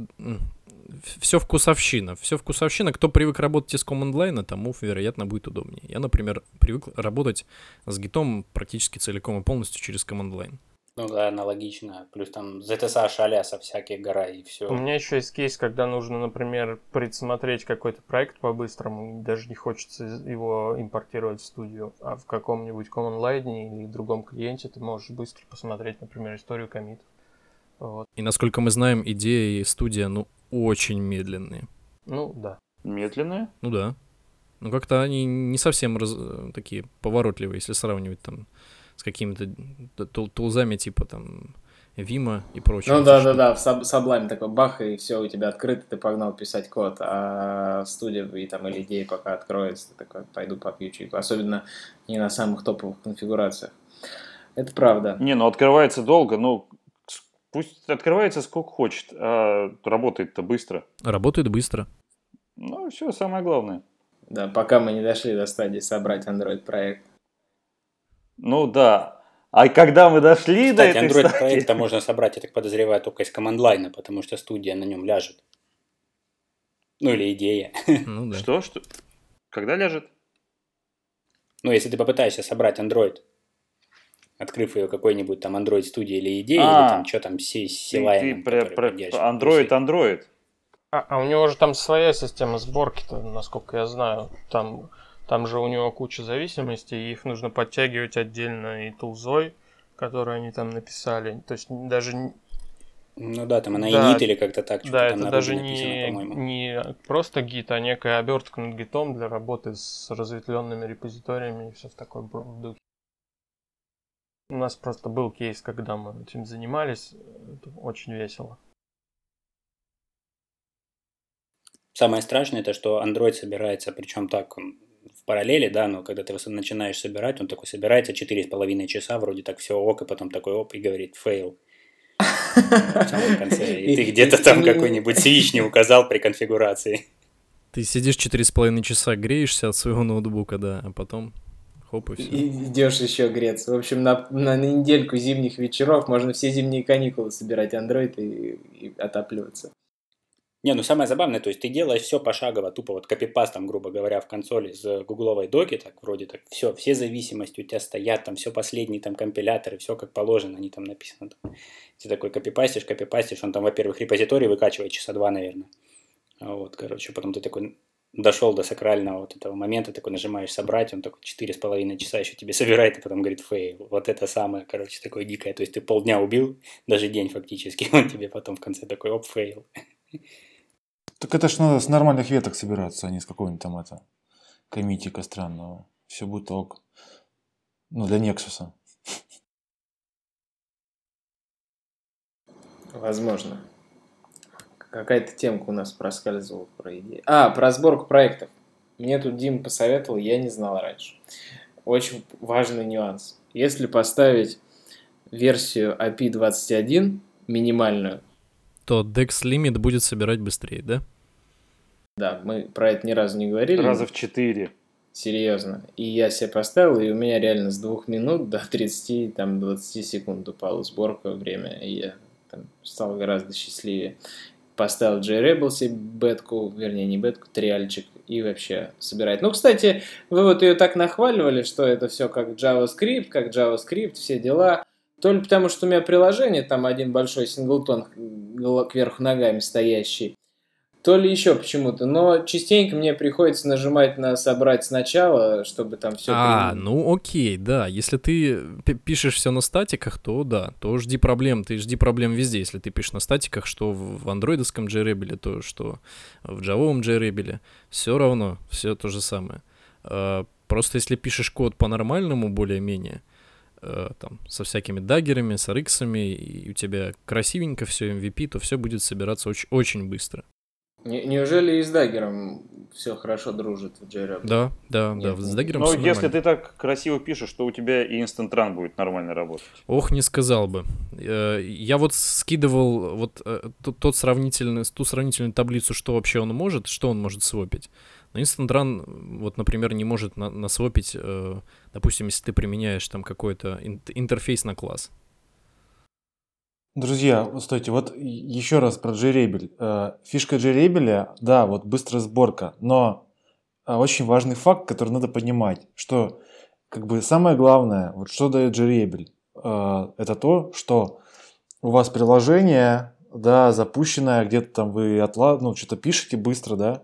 все вкусовщина. Все вкусовщина. Кто привык работать из command line, тому, вероятно, будет удобнее. Я, например, привык работать с гитом практически целиком и полностью через command line. Ну да, аналогично. Плюс там ZSA, шаляса всякие гора и все. У меня еще есть кейс, когда нужно, например, предсмотреть какой-то проект по-быстрому, даже не хочется его импортировать в студию, а в каком-нибудь command line или другом клиенте ты можешь быстро посмотреть, например, историю комитов. Вот. И насколько мы знаем, идеи и студия, ну, очень медленные. Ну, да. Медленные? Ну да. Ну, как-то они не совсем раз... такие поворотливые, если сравнивать там с какими-то тулзами типа там Вима и прочее. Ну да, да, да, в Sublime такой бах, и все, у тебя открыто, ты погнал писать код, а студия и там или идея пока откроется, ты такой, пойду попью чайку. Особенно не на самых топовых конфигурациях. Это правда. Не, ну открывается долго, ну пусть открывается сколько хочет, а работает-то быстро. Работает быстро. Ну, все, самое главное. Да, пока мы не дошли до стадии собрать Android проект. Ну да. А когда мы дошли Кстати, до этой Android стадии... проекта можно собрать, я так подозреваю, только из команд-лайна, потому что студия на нем ляжет. Ну или идея. Ну, да. Что? Что? Когда ляжет? Ну, если ты попытаешься собрать Android, открыв ее какой-нибудь там Android студии или идеи, А, или там что там, си, Ты, Силайн, ты про, про- Android, Android. А, а у него же там своя система сборки-то, насколько я знаю. Там, там же у него куча зависимостей, и их нужно подтягивать отдельно и тулзой, которую они там написали. То есть даже не- Ну да, там она Да. init или как-то так, Да, это даже Ruby написано, не, не просто гид, а некая обертка над гитом для работы с разветвленными репозиториями и все в такой духе. У нас просто был кейс, когда мы этим занимались. Это очень весело. Самое страшное, это что Android собирается, причем так, в параллели, да, но когда ты начинаешь собирать, он такой собирается 4,5 часа, вроде так все ок, и потом такой оп, и говорит fail. И ты где-то там какой-нибудь switch не указал при конфигурации. Ты сидишь 4,5 часа, греешься от своего ноутбука, да, а потом хоп и все. И идешь еще греться. В общем, на, на недельку зимних вечеров можно все зимние каникулы собирать Android и, и отапливаться. Не, ну самое забавное, то есть ты делаешь все пошагово, тупо вот копипастом, грубо говоря, в консоли с гугловой доки, так вроде так, все, все зависимости у тебя стоят, там все последние там компиляторы, все как положено, они там написаны. Там. Ты такой копипастишь, копипастишь, он там, во-первых, репозиторий выкачивает часа два, наверное. А вот, короче, потом ты такой дошел до сакрального вот этого момента, такой нажимаешь собрать, он такой четыре с половиной часа еще тебе собирает, и потом говорит fail. Вот это самое, короче, такое дикое. То есть ты полдня убил, даже день фактически, он тебе потом в конце такой оп, fail. Так это ж надо с нормальных веток собираться, а не с какого-нибудь там это комитика странного. Все будет ок. Ну, для Nexus. Возможно. Какая-то темка у нас проскальзывала про идеи. А, про сборку проектов. Мне тут Дим посоветовал, я не знал раньше. Очень важный нюанс. Если поставить версию API 21, минимальную, То Dex Limit будет собирать быстрее, да? да, мы про это ни разу не говорили. Раза в четыре. Серьезно. И я себе поставил, и у меня реально с двух минут до 30, там, 20 секунд упала сборка время, и я там, стал гораздо счастливее. Поставил JRebel себе бетку, вернее, не бетку, триальчик, и вообще собирает. Ну, кстати, вы вот ее так нахваливали, что это все как JavaScript, как JavaScript, все дела. То ли потому, что у меня приложение, там один большой синглтон кверху ногами стоящий, то ли еще почему-то. Но частенько мне приходится нажимать на собрать сначала, чтобы там все. А, ну окей, да. Если ты пи- пишешь все на статиках, то да, то жди проблем. Ты жди проблем везде, если ты пишешь на статиках, что в в андроидовском JRebel, то что в джавовом JRebel. Все равно, все то же самое. А, Просто если пишешь код по-нормальному, более-менее, э, там, со всякими даггерами, с RX, и у тебя красивенько все MVP, то все будет собираться очень, очень быстро. Не- неужели и с даггером все хорошо дружит в JRebel? Да, да, да, Нет, с ну, даггером Но всё если нормально. ты так красиво пишешь, то у тебя и Instant Run будет нормально работать. Ох, не сказал бы. Э, Я вот скидывал вот э, тот сравнительный, ту сравнительную таблицу, что вообще он может, что он может свопить. Но Instant Run, вот, например, не может на, насвопить, э, допустим, если ты применяешь там какой-то ин- интерфейс на класс. Друзья, стойте, вот еще раз про JRebel. Э, Фишка JRebel, да, вот быстрая сборка, но э, очень важный факт, который надо понимать, что как бы самое главное, вот что дает JRebel, э, это то, что у вас приложение, да, запущенное, где-то там вы отла... ну, что-то пишете быстро, да,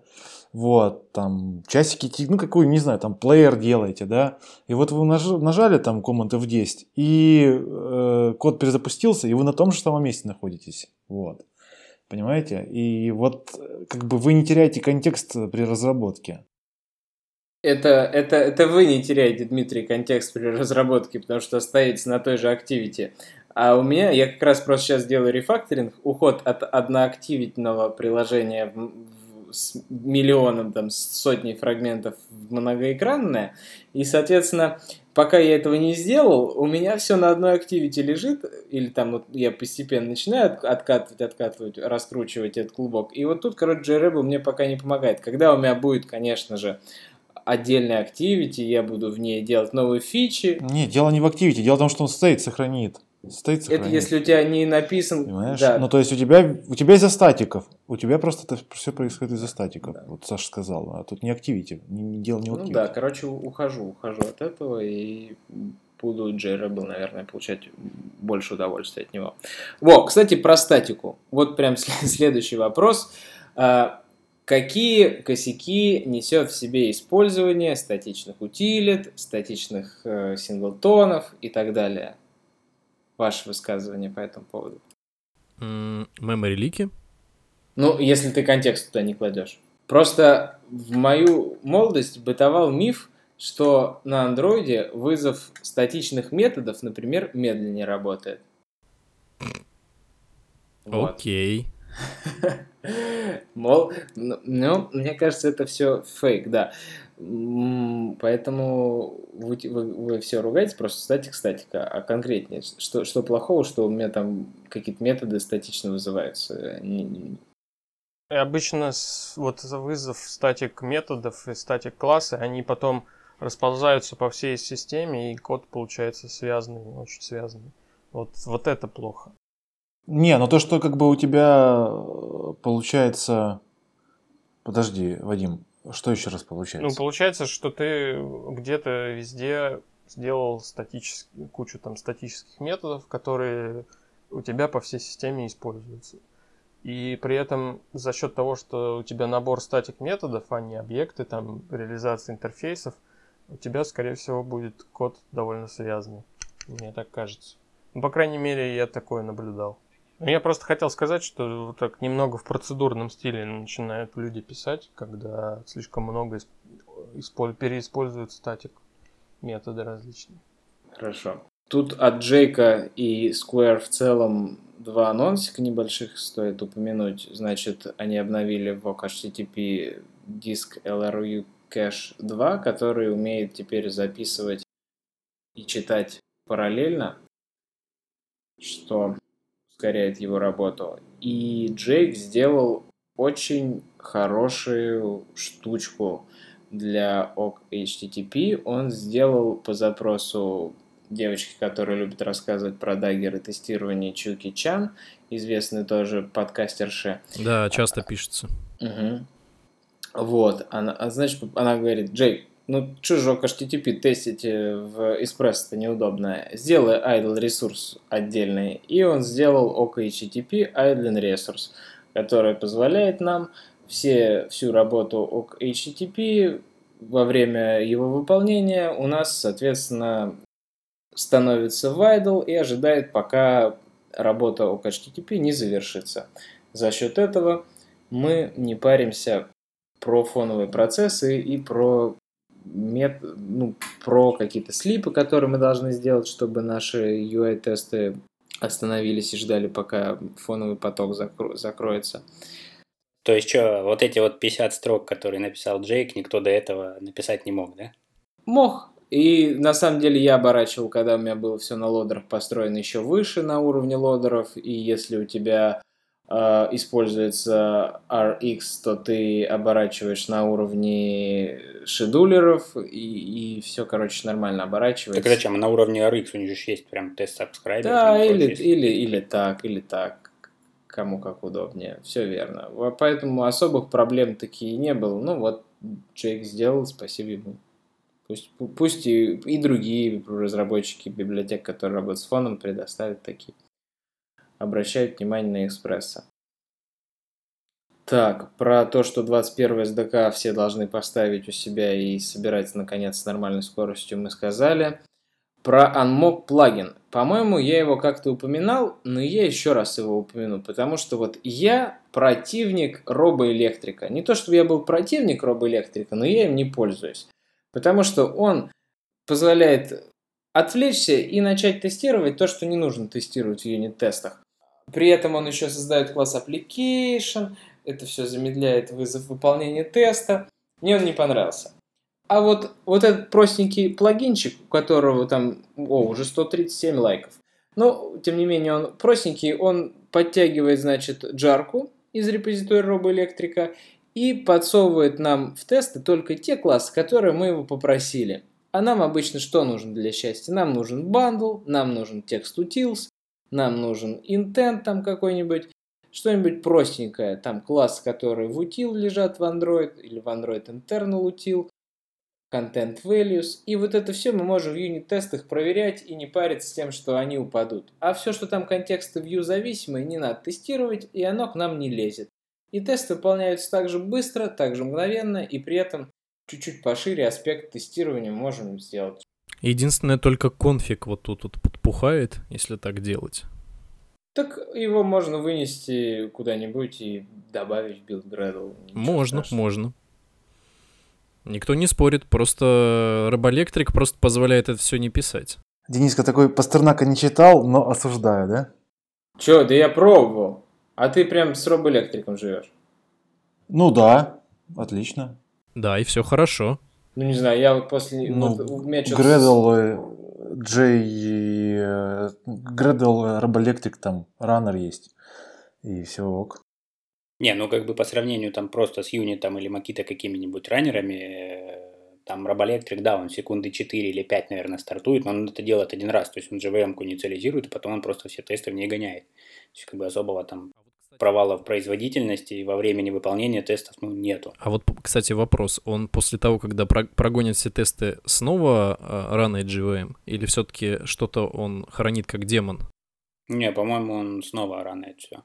вот, там, часики, ну, какой, не знаю, там, плеер делаете, да, и вот вы наж- нажали там Command F10, и э, код перезапустился, и вы на том же самом месте находитесь, вот, понимаете, и вот, э, как бы вы не теряете контекст при разработке. Это, это, это вы не теряете, Дмитрий, контекст при разработке, потому что остаетесь на той же активити. А у меня, я как раз просто сейчас делаю рефакторинг, уход от одноактивительного приложения в- с миллионом, там, сотней фрагментов в многоэкранное. И, соответственно, пока я этого не сделал, у меня все на одной активити лежит, или там вот я постепенно начинаю от- откатывать, откатывать, раскручивать этот клубок. И вот тут, короче, JRebel мне пока не помогает. Когда у меня будет, конечно же, отдельная activity, я буду в ней делать новые фичи. Не, дело не в активити, дело в том, что он стоит, сохранит. Стоит Это если у тебя не написан... Понимаешь? Да, Ну, то есть у тебя, у тебя из-за статиков. У тебя просто это все происходит из-за статиков. Вот Саша сказал. А тут не активити. Не, не дело не в ну активити. да, короче, ухожу, ухожу от этого и буду JRebel, наверное, получать больше удовольствия от него. Во, кстати, про статику. Вот прям след- следующий вопрос. А, Какие косяки несет в себе использование статичных утилит, статичных э, синглтонов и так далее? Ваше высказывание по этому поводу. Memory лики. Ну, если ты контекст туда не кладешь. Просто в мою молодость бытовал миф, что на андроиде вызов статичных методов, например, медленнее работает. Окей. Мол, ну, ну, мне кажется, это все фейк, да. Поэтому вы, вы, все ругаете, просто статик, статика, а конкретнее, что, что плохого, что у меня там какие-то методы статично вызываются? Не- не- И обычно вот вызов статик методов и статик классы, они потом расползаются по всей системе, и код получается связанный, очень связанный. Вот, вот это плохо. Не, ну то, что как бы у тебя э, получается... Подожди, Вадим, что еще раз получается? Ну, получается, что ты где-то везде сделал статический, кучу там статических методов, которые у тебя по всей системе используются. И при этом за счет того, что у тебя набор статик методов, а не объекты, там, реализации интерфейсов, у тебя, скорее всего, будет код довольно связанный. Мне так кажется. Ну, по крайней мере, я такое наблюдал. Ну, Я просто хотел сказать, что вот так немного в процедурном стиле начинают люди писать, когда слишком много исп- исполь- переиспользуют статик методы различные. Хорошо. Тут от Джейка и Square в целом два анонсика небольших стоит упомянуть. Значит, они обновили в HTTP диск LRU Cache 2, который умеет теперь записывать и читать параллельно, что ускоряет его работу. И Джейк сделал очень хорошую штучку для HTTP. Он сделал по запросу девочки, которая любит рассказывать про даггеры тестирования Чуки Чан, известный тоже подкастерша. Да, часто пишется. Мгм. Вот, она, а значит, она говорит, Джей, ну же HTTP тестить э, в Espresso-то неудобно. Сделай idle ресурс отдельный. И он сделал OKHTTP idle resource, который позволяет нам все, всю работу OKHTTP во время его выполнения у нас, соответственно, становится в idle и ожидает, пока работа OKHTTP не завершится. За счет этого мы не паримся про фоновые процессы и про мет, ну, про какие-то слипы, которые мы должны сделать, чтобы наши UI-тесты остановились и ждали, пока фоновый поток закро- закроется. То есть что, вот эти вот 50 строк, которые написал Джейк, никто до этого написать не мог, да? Мог. И на самом деле я оборачивал, когда у меня было все на лодерах построено еще выше на уровне лодеров. И если у тебя используется RX, то ты оборачиваешь на уровне шедулеров, и, и все, короче, нормально оборачивается. Так зачем? На уровне RX у них же есть прям тест subscriber. Да, или, или, или так, или так. Кому как удобнее. Все верно. Поэтому особых проблем такие не было. Ну вот, Джейк сделал, спасибо ему. Пусть, пу- пусть и, и другие разработчики библиотек, которые работают с фоном, предоставят такие. Обращают внимание на экспресса. Так, про то, что 21 SDK все должны поставить у себя и собирать, наконец, с нормальной скоростью, мы сказали. Про Unmock плагин. По-моему, я его как-то упоминал, но я еще раз его упомяну, потому что вот я противник робоэлектрика. Не то, чтобы я был противник робоэлектрика, но я им не пользуюсь. Потому что он позволяет отвлечься и начать тестировать то, что не нужно тестировать в юнит-тестах. При этом он еще создает класс application, это все замедляет вызов выполнения теста. Мне он не понравился. А вот, вот этот простенький плагинчик, у которого там, о, уже 137 лайков. Но, тем не менее, он простенький, он подтягивает, значит, джарку из репозитория робоэлектрика и подсовывает нам в тесты только те классы, которые мы его попросили. А нам обычно что нужно для счастья? Нам нужен бандл, нам нужен text utils, нам нужен intent там какой-нибудь, что-нибудь простенькое, там класс, который в util лежат в Android или в Android internal util, content values. И вот это все мы можем в юнит-тестах проверять и не париться с тем, что они упадут. А все, что там контексты view зависимые, не надо тестировать, и оно к нам не лезет. И тесты выполняются также быстро, также мгновенно, и при этом чуть-чуть пошире аспект тестирования можем сделать. Единственное, только конфиг вот тут вот подпухает, если так делать. Так его можно вынести куда-нибудь и добавить в. Ничего Можно, страшного. можно. Никто не спорит, просто Робоэлектрик просто позволяет это все не писать. Дениска такой Пастернака не читал, но осуждаю, да? Чё, да я пробовал. А ты прям с робоэлектриком живешь. Ну да, отлично. Да, и все хорошо. Ну не знаю, я вот после... Ну, вот у меня с- Gradle, э, J, Gradle, Робоэлектрик, там, Runner есть. И все ок. Не, ну как бы по сравнению там просто с юнитом или Макита какими-нибудь раннерами, э, там Робоэлектрик, да, он секунды 4 или 5, наверное, стартует, но он это делает один раз, то есть он JVM-ку инициализирует, и потом он просто все тесты в ней гоняет. То есть как бы особого там провала в производительности и во времени выполнения тестов, ну, нету. А вот, кстати, вопрос. Он после того, когда про- прогонит все тесты, снова э, ранает GVM? Или все-таки что-то он хранит как демон? Не, по-моему, он снова ранает все.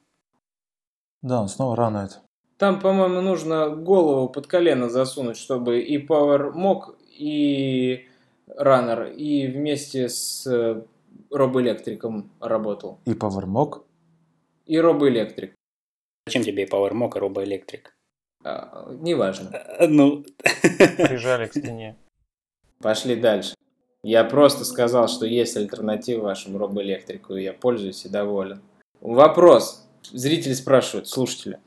Да, он снова ранует. Там, по-моему, нужно голову под колено засунуть, чтобы и Power Mock, и Runner, и вместе с э, робоэлектриком работал. И PowerMock. И робоэлектрик. Зачем тебе и PowerMock, и робоэлектрик? А, неважно. Ну, Прижали к стене. Пошли дальше. Я просто сказал, что есть альтернатива вашему робоэлектрику, и я пользуюсь и доволен. Вопрос. Зрители спрашивают, слушатели.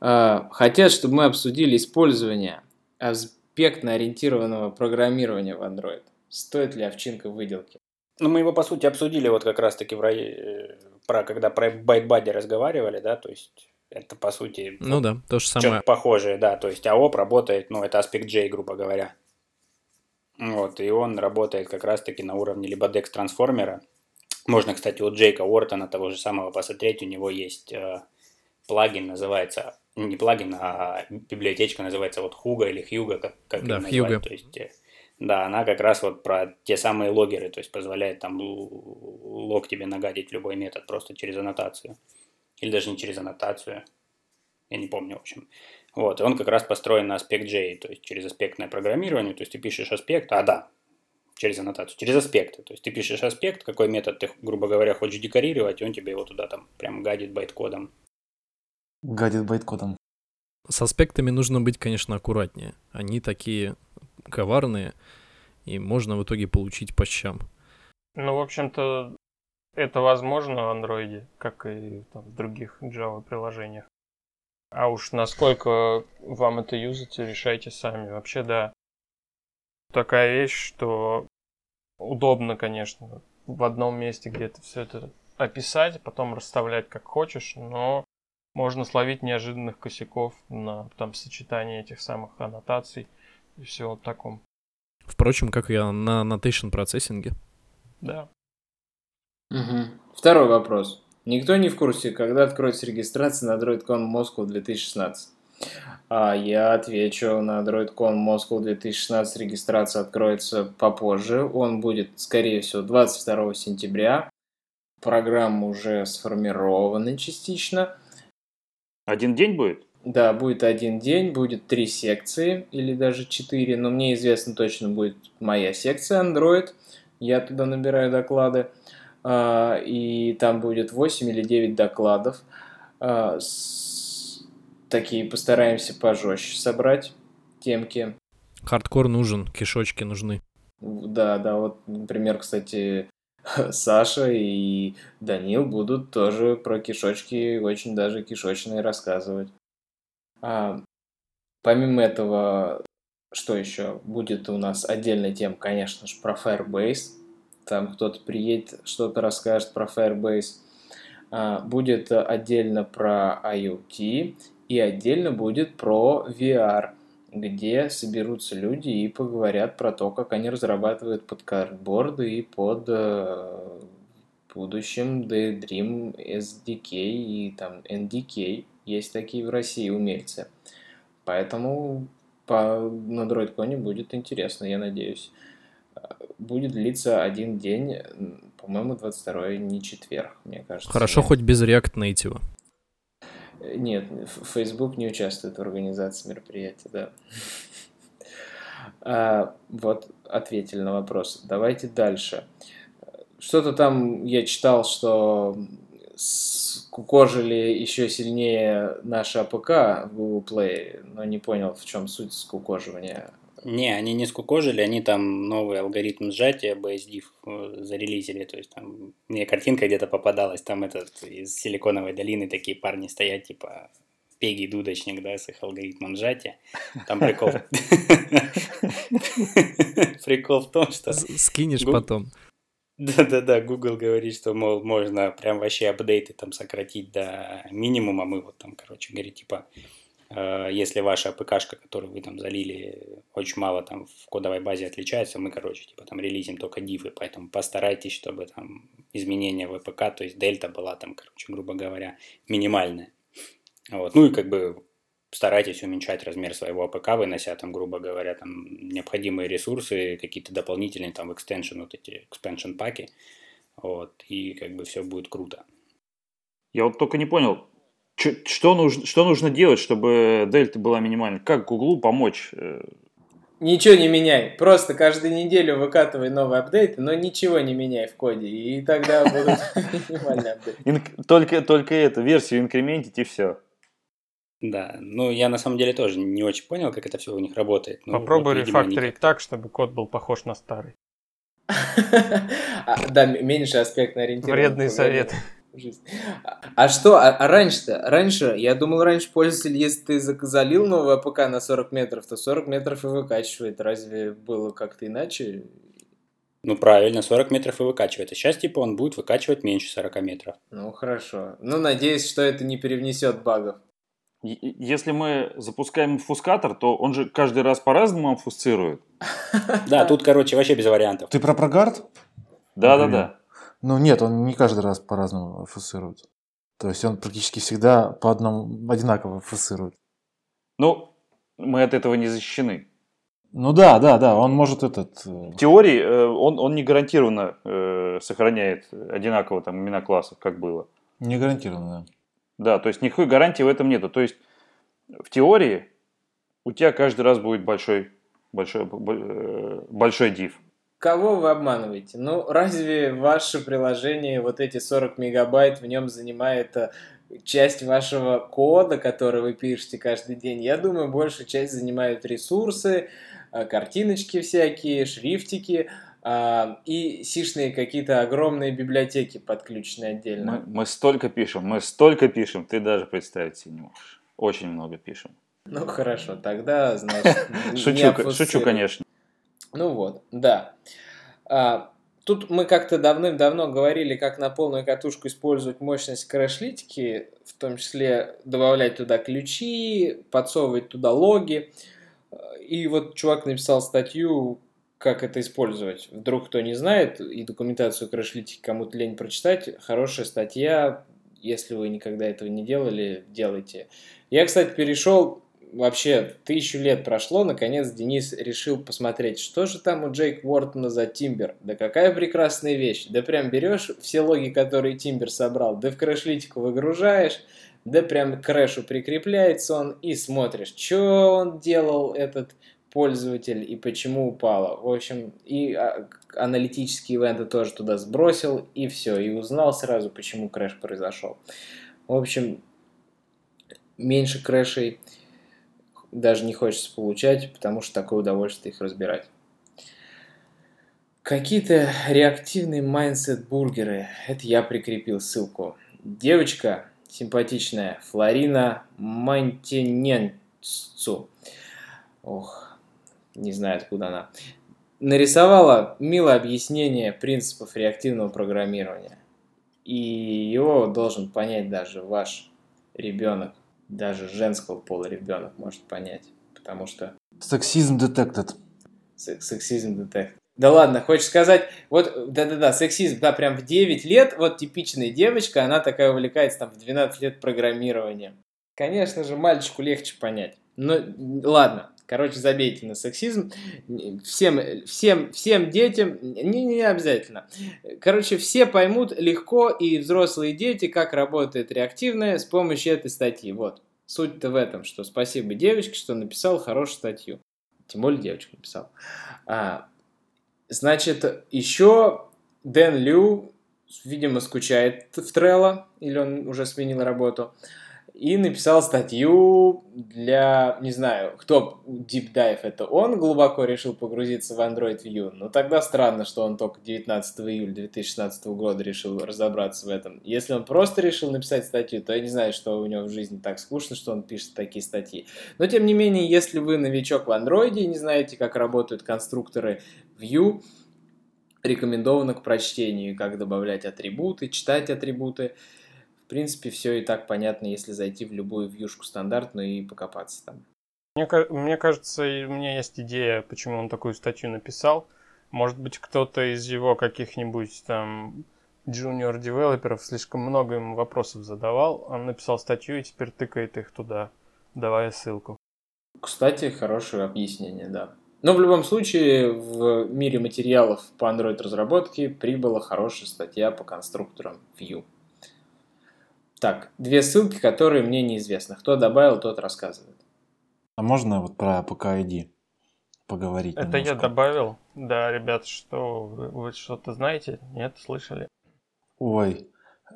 А, Хотят, чтобы мы обсудили использование аспектно-ориентированного программирования в Android. Стоит ли овчинка выделки? Ну, мы его, по сути, обсудили вот как раз-таки в рай- э, про, когда про ByteBuddy разговаривали, да, то есть это, по сути, Ну да, то же что-то самое. похожее, да, то есть AOP работает, ну, это аспект J, грубо говоря. Вот, и он работает как раз-таки на уровне либо DEX трансформера. Можно, кстати, у Джейка Уортона, того же самого, посмотреть, у него есть э, плагин, называется, не плагин, а библиотечка называется вот Хуга или Хьюга, как, как Да, назвать. Hugo. То есть, э, да, она как раз вот про те самые логеры, то есть позволяет там лог тебе нагадить любой метод просто через аннотацию. Или даже не через аннотацию. Я не помню, в общем. Вот, и он как раз построен на аспект J, то есть через аспектное программирование, то есть ты пишешь аспект, а да, через аннотацию, через аспекты, то есть ты пишешь аспект, какой метод ты, грубо говоря, хочешь декорировать, и он тебе его туда там прям гадит байткодом. Гадит байткодом. С аспектами нужно быть, конечно, аккуратнее. Они такие коварные, и можно в итоге получить по щам. Ну, в общем-то, это возможно в андроиде, как и там, в других Java приложениях. А уж насколько вам это юзать, решайте сами. Вообще, да. Такая вещь, что удобно, конечно, в одном месте где-то все это описать, потом расставлять как хочешь, но можно словить неожиданных косяков на там сочетании этих самых аннотаций и всего таком. Впрочем, как и на annotation процессинге. Да. Второй вопрос. Никто не в курсе, когда откроется регистрация на DroidCon Moscow 2016. А я отвечу, на DroidCon Moscow 2016 регистрация откроется попозже. Он будет, скорее всего, 22 сентября. Программа уже сформирована частично. Один день будет? Да, будет один день, будет три секции или даже четыре, но мне известно точно будет моя секция Android. Я туда набираю доклады. А, И там будет 8 или 9 докладов. А, Такие постараемся пожестче собрать темки. Хардкор нужен, кишочки нужны. Да, да, вот, например, кстати, Саша и Данил будут тоже про кишочки очень даже кишочные рассказывать. А, помимо этого, что еще? Будет у нас отдельная тема, конечно же, про Firebase. Там кто-то приедет, что-то расскажет про Firebase. А, будет отдельно про IoT и отдельно будет про VR. где соберутся люди и поговорят про то, как они разрабатывают под картборды и под э, будущем Daydream SDK и там NDK. Есть такие в России умельцы. Поэтому по, на DroidCon будет интересно, я надеюсь. Будет длиться один день, по-моему, 22-е, четверг, мне кажется. Хорошо, нет. хоть без React Native. Нет, Facebook не участвует в организации мероприятия, да. А, вот ответили на вопрос. Давайте дальше. Что-то там я читал, что скукожили еще сильнее наш APK в Google Play, но не понял, в чем суть скукоживания. Не, они не скукожили, они там новый алгоритм сжатия BSDIF э, зарелизили, то есть там мне картинка где-то попадалась, там этот из Силиконовой долины такие парни стоят, типа Пеги Дудочник, да, с их алгоритмом сжатия. Там прикол... Прикол в том, что... Скинешь потом. Да-да-да, Google говорит, что, мол, можно прям вообще апдейты там сократить до минимума. Мы вот там, короче, говорит, типа, если ваша APK-шка, которую вы там залили, очень мало там в кодовой базе отличается, мы, короче, типа там релизим только дифы, поэтому постарайтесь, чтобы там изменения в APK, то есть дельта была там, короче, грубо говоря, минимальная. Вот. Ну и как бы старайтесь уменьшать размер своего APK, вынося там, грубо говоря, там необходимые ресурсы, какие-то дополнительные там extension, вот эти expansion паки, вот, и как бы все будет круто. Я вот только не понял, что нужно, что нужно делать, чтобы дельта была минимальной? Как Гуглу помочь? Э? Ничего не меняй. Просто каждую неделю выкатывай новые апдейты, но ничего не меняй в коде. И тогда будут минимальные апдейты. Только, только это, версию инкрементить и все. Да, ну я на самом деле тоже не очень понял, как это все у них работает. Ну, Попробуй вот, рефакторить так, чтобы код был похож на старый. А, да, меньше аспектно ориентированный. Вредный совет. А что, а, а раньше-то? Раньше, я думал, раньше пользователь, если ты залил новый APK на 40 метров, то 40 метров и выкачивает. Разве было как-то иначе? Ну, правильно, 40 метров и выкачивает. А сейчас, типа, он будет выкачивать меньше 40 метров. Ну, хорошо. Ну, надеюсь, что это не привнесет багов. Если мы запускаем обфускатор, то он же каждый раз по-разному обфусцирует. Да, тут, короче, вообще без вариантов. Ты про прогард? Да-да-да. Ну нет, он не каждый раз по-разному фуссирует. То есть он практически всегда по одному одинаково фуссирует. Ну, мы от этого не защищены. Ну да, да, да, он может этот... Э, В теории э, он, он не гарантированно э, сохраняет одинаково там имена классов, как было. Не гарантированно, да. Да, то есть никакой гарантии в этом нету. То есть в теории у тебя каждый раз будет большой, большой, э, большой div. Кого вы обманываете? Ну, разве ваше приложение, вот эти 40 мегабайт в нем занимает э, часть вашего кода, который вы пишете каждый день? Я думаю, большая часть занимают ресурсы, э, картиночки всякие, шрифтики, а, и сишные какие-то огромные библиотеки подключенные отдельно. Мы, мы столько пишем, мы столько пишем, ты даже представить себе не можешь. Очень много пишем. Ну хорошо, тогда, значит, шучу, шучу, конечно. Ну вот, да. А, тут мы как-то давным-давно говорили, как на полную катушку использовать мощность крэшлитики, в том числе добавлять туда ключи, подсовывать туда логи. И вот чувак написал статью, как это использовать. Вдруг кто не знает, и документацию крэшлитики кому-то лень прочитать, хорошая статья, если вы никогда этого не делали, делайте. Я, кстати, перешел вообще тысячу лет прошло, наконец Денис решил посмотреть, что же там у Джейк Уортона за Timber. Да какая прекрасная вещь. Да прям берешь все логи, которые Timber собрал, да в крэшлитику выгружаешь, да прям к крэшу прикрепляется он и смотришь, что он делал, этот пользователь и почему упало. В общем, и а, аналитические ивенты тоже туда сбросил, и все, и узнал сразу, почему крэш произошел. В общем, меньше крэшей даже не хочется получать, потому что такое удовольствие их разбирать. Какие-то реактивные mindset бургеры. Это я прикрепил ссылку. Девочка симпатичная, Флорина Мунтенеску. Ох, не знаю, откуда она. Нарисовала милое объяснение принципов реактивного программирования. И его должен понять даже ваш ребенок даже женского пола ребенок может понять. Потому что Сексизм. Сек- Сексизм детект. Да ладно, хочешь сказать, вот, да-да-да, сексизм, да, прям в 9 лет, вот типичная девочка, она такая увлекается там в 12 лет программированием. Конечно же, мальчику легче понять. Ну, ладно, короче, забейте на сексизм. Всем, всем, всем детям, не, не обязательно. Короче, все поймут легко, и взрослые дети, как работает реактивное с помощью этой статьи. Вот. Суть-то в этом, что спасибо девочке, что написал хорошую статью. Тем более девочка написала. А, значит, еще Дэн Лю, видимо, скучает в Трелло, или он уже сменил работу, и написал статью для, не знаю, кто Deep Dive это он глубоко решил погрузиться в Android View. Ну тогда странно, что он только 19 июля 2016 года решил разобраться в этом. Если он просто решил написать статью, то я не знаю, что у него в жизни так скучно, что он пишет такие статьи. Но тем не менее, если вы новичок в Android и не знаете, как работают конструкторы View, рекомендовано к прочтению, как добавлять атрибуты, читать атрибуты. В принципе, все и так понятно, если зайти в любую вьюшку стандартную и покопаться там. Мне, мне кажется, у меня есть идея, почему он такую статью написал. Может быть, кто-то из его каких-нибудь там junior девелоперов слишком много ему вопросов задавал. Он написал статью и теперь тыкает их туда, давая ссылку. Кстати, хорошее объяснение, да. Но в любом случае, в мире материалов по Android разработке прибыла хорошая статья по конструкторам Vue. Так, две ссылки, которые мне неизвестны. Кто добавил, тот рассказывает. А можно вот про PKID поговорить Это я немножко? добавил. Да, ребят, что вы, вы что-то знаете? Нет, слышали? Ой,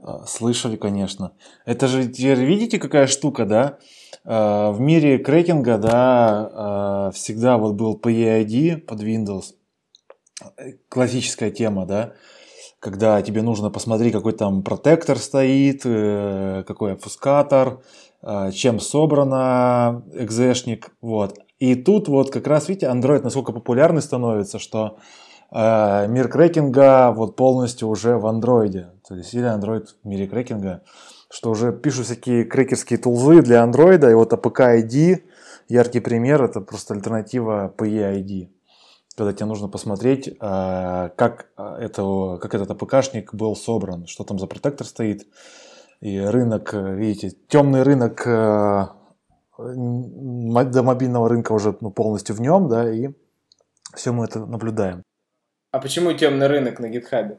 а, слышали, конечно. Это же теперь видите, какая штука, да? А, В мире крекинга, да, а, всегда вот был PEID под Windows. Э, Классическая тема, да? Когда тебе нужно посмотреть, какой там протектор стоит, э, какой обфускатор, а, чем собрано экзешник, вот. И тут вот как раз, видите, Android насколько популярный становится, что э, мир крекинга вот полностью уже в андроиде. То есть или Android в мире крекинга, что уже пишут всякие крекерские тулзы для андроида, и вот APK ID, яркий пример, это просто альтернатива PE ID. Когда тебе нужно посмотреть, э, как, э, это, как этот APK-шник был собран, что там за протектор стоит. И рынок, э, видите, темный рынок до мобильного рынка уже ну, полностью в нем, да, и все мы это наблюдаем. А почему темный рынок на гитхабе?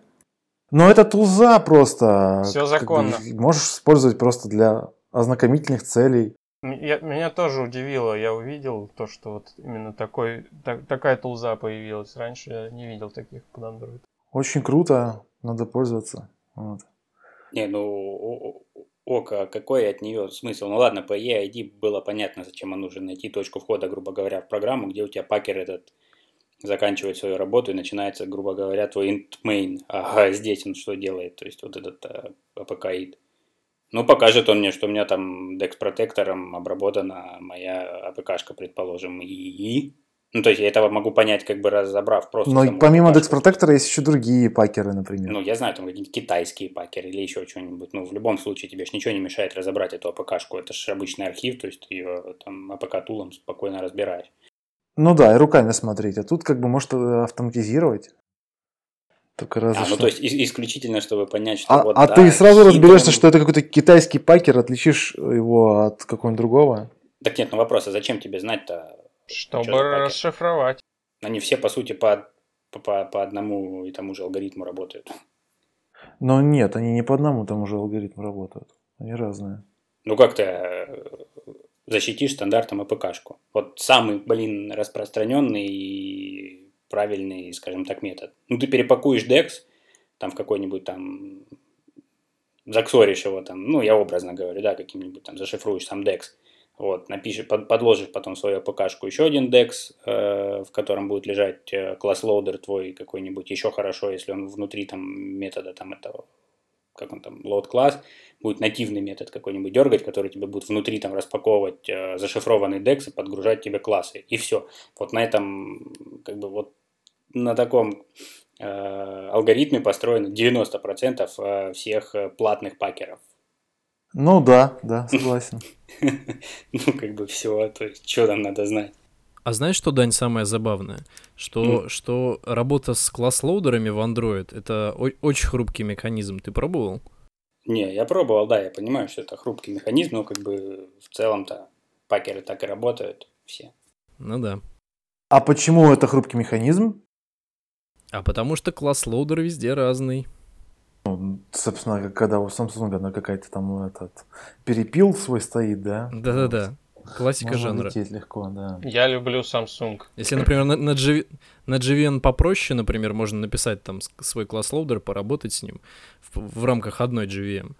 Но это тулза просто. Как законно. бы, можешь использовать просто для ознакомительных целей. Я- меня тоже удивило, я увидел то, что вот именно такой, так- такая тулза появилась. Раньше я не видел таких под Android. Очень круто, надо пользоваться. Вот. Не, ну, о- о- ок, а какой от нее смысл? Ну ладно, по EID было понятно, зачем он нужен найти точку входа, грубо говоря, в программу, где у тебя пакер этот заканчивает свою работу и начинается, грубо говоря, твой int main. Ага, здесь он что делает? То есть вот этот а, APK id. Ну, покажет он мне, что у меня там DEX протектором обработана моя APK-шка, предположим, и... Ну, то есть я этого могу понять, как бы разобрав просто Но помимо APK-шку. Dex Protector есть еще другие пакеры, например. Ну, я знаю, там какие-нибудь китайские пакеры или еще что-нибудь. Ну, в любом случае, тебе ж ничего не мешает разобрать эту APK-шку. Это же обычный архив, то есть ты ее там APK-тулом спокойно разбираешь. Ну да, и руками смотреть. А тут как бы может э, автоматизировать. Только разве А, ну, что. то есть и- исключительно, чтобы понять, что А, вот... а да, ты сразу хитрым- разберешься, что это какой-то китайский пакер, отличишь его от какого-нибудь другого. Так нет, ну вопрос, а зачем тебе знать-то? Чтобы расшифровать. Они все, по сути, по, по, по одному и тому же алгоритму работают. Но нет, они не по одному тому же алгоритму работают. Они разные. Ну, как ты э, защитишь стандартом APK-шку? Вот самый, блин, распространенный и правильный, скажем так, метод. Ну, ты перепакуешь DEX, там в какой-нибудь там заксоришь его там, ну, я образно говорю, да, каким-нибудь там, зашифруешь сам DEX, вот, напишешь, под- подложишь потом свою APK-шку еще один DEX, э, в котором будет лежать э, класс-лоудер твой какой-нибудь, еще хорошо, если он внутри там метода там этого, как он там, load класс, будет нативный метод какой-нибудь дергать, который тебе будет внутри там распаковывать э, зашифрованный DEX и подгружать тебе классы. И все. Вот на этом, как бы вот на таком э, алгоритме построено 90% э, всех э, платных пакеров. Ну да, да, согласен. Ну, как бы все, то есть, что там надо знать. А знаешь, что, Дань, самое забавное? Что, что работа с класс-лоудерами в Android — это о- очень хрупкий механизм. Ты пробовал? Не, я пробовал, да, я понимаю, что это хрупкий механизм, но как бы в целом-то пакеры так и работают все. Ну да. А почему это хрупкий механизм? А потому что класс-лоудер везде разный. Собственно, как- когда у Samsung она какая-то там этот перепил свой стоит, да? Да-да-да. Классика Можно жанра. легко, да. Я люблю Samsung. Если, например, на, на, GV на JVM попроще, например, можно написать там свой класс-лоудер, поработать с ним в, в рамках одной JVM,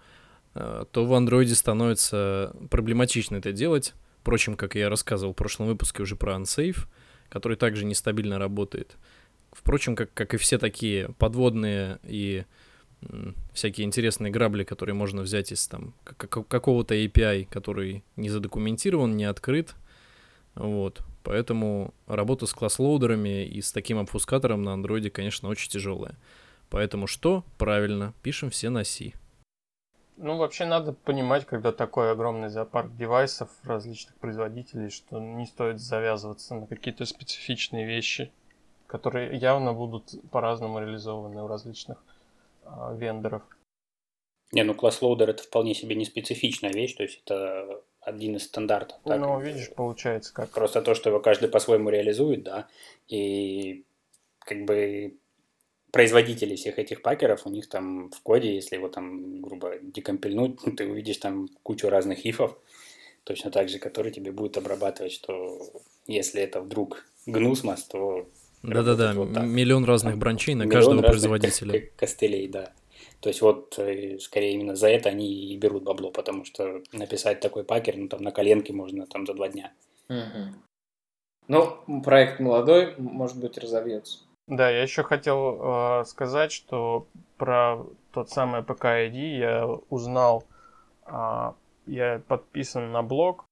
э, то в андроиде становится проблематично это делать. Впрочем, как я рассказывал в прошлом выпуске уже про Unsafe, который также нестабильно работает. Впрочем, как, как и все такие подводные и всякие интересные грабли, которые можно взять из там как- как- какого-то API, который не задокументирован, не открыт. Вот. Поэтому работа с класс-лоудерами и с таким обфускатором на андроиде, конечно, очень тяжелая. Поэтому что? Правильно, пишем все на C. Ну, вообще надо понимать, когда такой огромный зоопарк девайсов различных производителей, что не стоит завязываться на какие-то специфичные вещи, которые явно будут по-разному реализованы у различных вендоров. Не, ну класс-лоудер это вполне себе не специфичная вещь, то есть это один из стандартов. так. ну, видишь, получается как. Просто то, что его каждый по-своему реализует, да, и как бы производители всех этих пакеров, у них там в коде, если его там, грубо декомпильнуть, ты увидишь там кучу разных ифов, точно так же, которые тебе будут обрабатывать, что если это вдруг гнусмос, то Да-да-да, вот так. миллион разных бранчей на миллион каждого производителя. ко- костылей, да. То есть вот, э, скорее, именно за это они и берут бабло, потому что написать такой пакер, ну, там, на коленке можно там за два дня. Мгм. Ну, проект молодой, может быть, разовьется. Да, я еще хотел э, сказать, что про тот самый PKID я узнал, а, я подписан на блог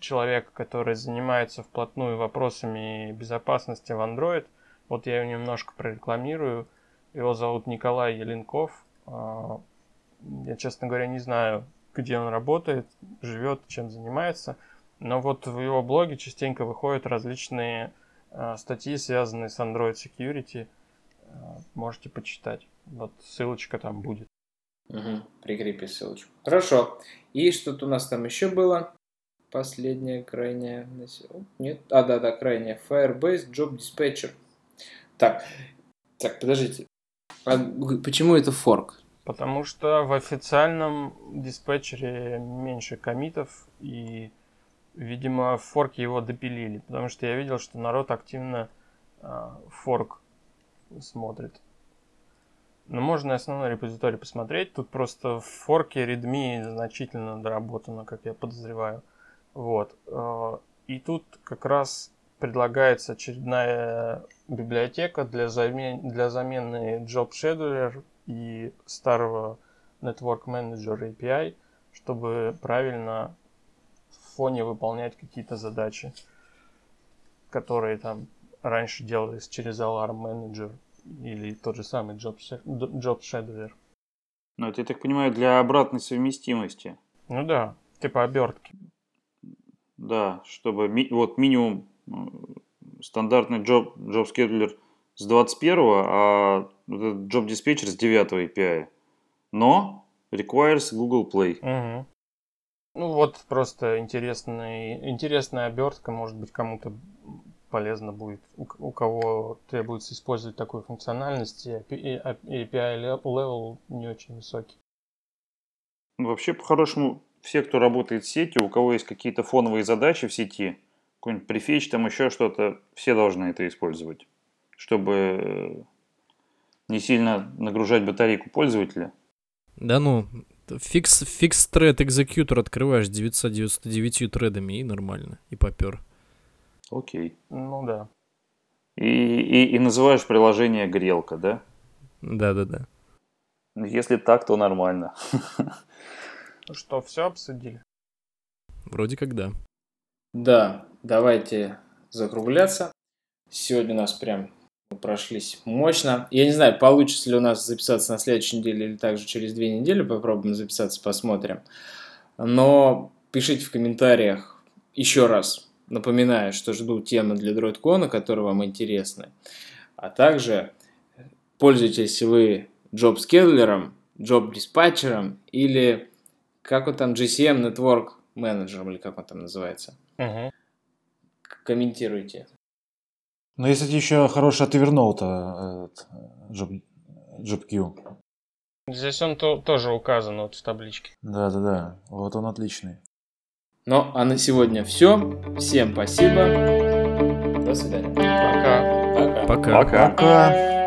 человека, который занимается вплотную вопросами безопасности в Android. Вот я его немножко прорекламирую. Его зовут Николай Еленков. А, Я, честно говоря, не знаю, где он работает, живет, чем занимается. Но вот в его блоге частенько выходят различные а, статьи, связанные с Android Security. А, Можете почитать. Вот ссылочка там будет. Мгм. Прикрепи ссылочку. Хорошо. И что-то у нас там еще было? Последняя, крайняя. Нет. А, да, да, крайняя. Firebase Job Dispatcher. Так. Так, подождите. А почему это форк? Потому что в официальном диспетчере меньше комитов, и, видимо, в форке его допилили. Потому что я видел, что народ активно а, форк смотрит. Но можно основной репозиторий посмотреть. Тут просто в форке readme значительно доработано, как я подозреваю. Вот. А, И тут как раз предлагается очередная библиотека для, замен... для замены Job Scheduler и старого Network Manager API, чтобы правильно в фоне выполнять какие-то задачи, которые там раньше делались через Alarm Manager или тот же самый Job, Job Scheduler. Ну, это, я так понимаю, для обратной совместимости. Ну да, типа обертки. Да, чтобы ми- вот минимум м, стандартный job, job scheduler с 21 а job dispatcher с 9 API. Но requires Google Play. Мгм. Ну вот просто интересный, интересная обертка, может быть кому-то полезно будет, у, у кого требуется использовать такую функциональность, и API level не очень высокий. Вообще, по-хорошему, все, кто работает в сети, у кого есть какие-то фоновые задачи в сети, какой-нибудь префетч, там еще что-то, все должны это использовать, чтобы э, не сильно нагружать батарейку пользователя. Да ну, фикс, фикс тред экзекьютор открываешь 999 тредами и нормально, и попер. Окей. Ну да. И, и, и называешь приложение грелка, да? Да-да-да. Ну, Если так, то нормально. Ну что, все обсудили? Вроде как да. Да, давайте закругляться. Сегодня у нас прям прошлись мощно. Я не знаю, получится ли у нас записаться на следующей неделе или также через две недели. Попробуем записаться, посмотрим. Но пишите в комментариях еще раз, напоминаю, что жду темы для DroidCon, которые вам интересны. А также пользуетесь вы job-скедлером, job-диспатчером или как он там, GCM Network менеджером, или как он там называется. Мгм. Комментируйте. Есть, кстати, еще хороший от Evernote, Job, JobQ. Здесь он то- тоже указан вот в табличке. Да-да-да, вот он отличный. Ну, а на сегодня все. Всем спасибо. До свидания. Пока. Пока. Пока. Пока. Пока.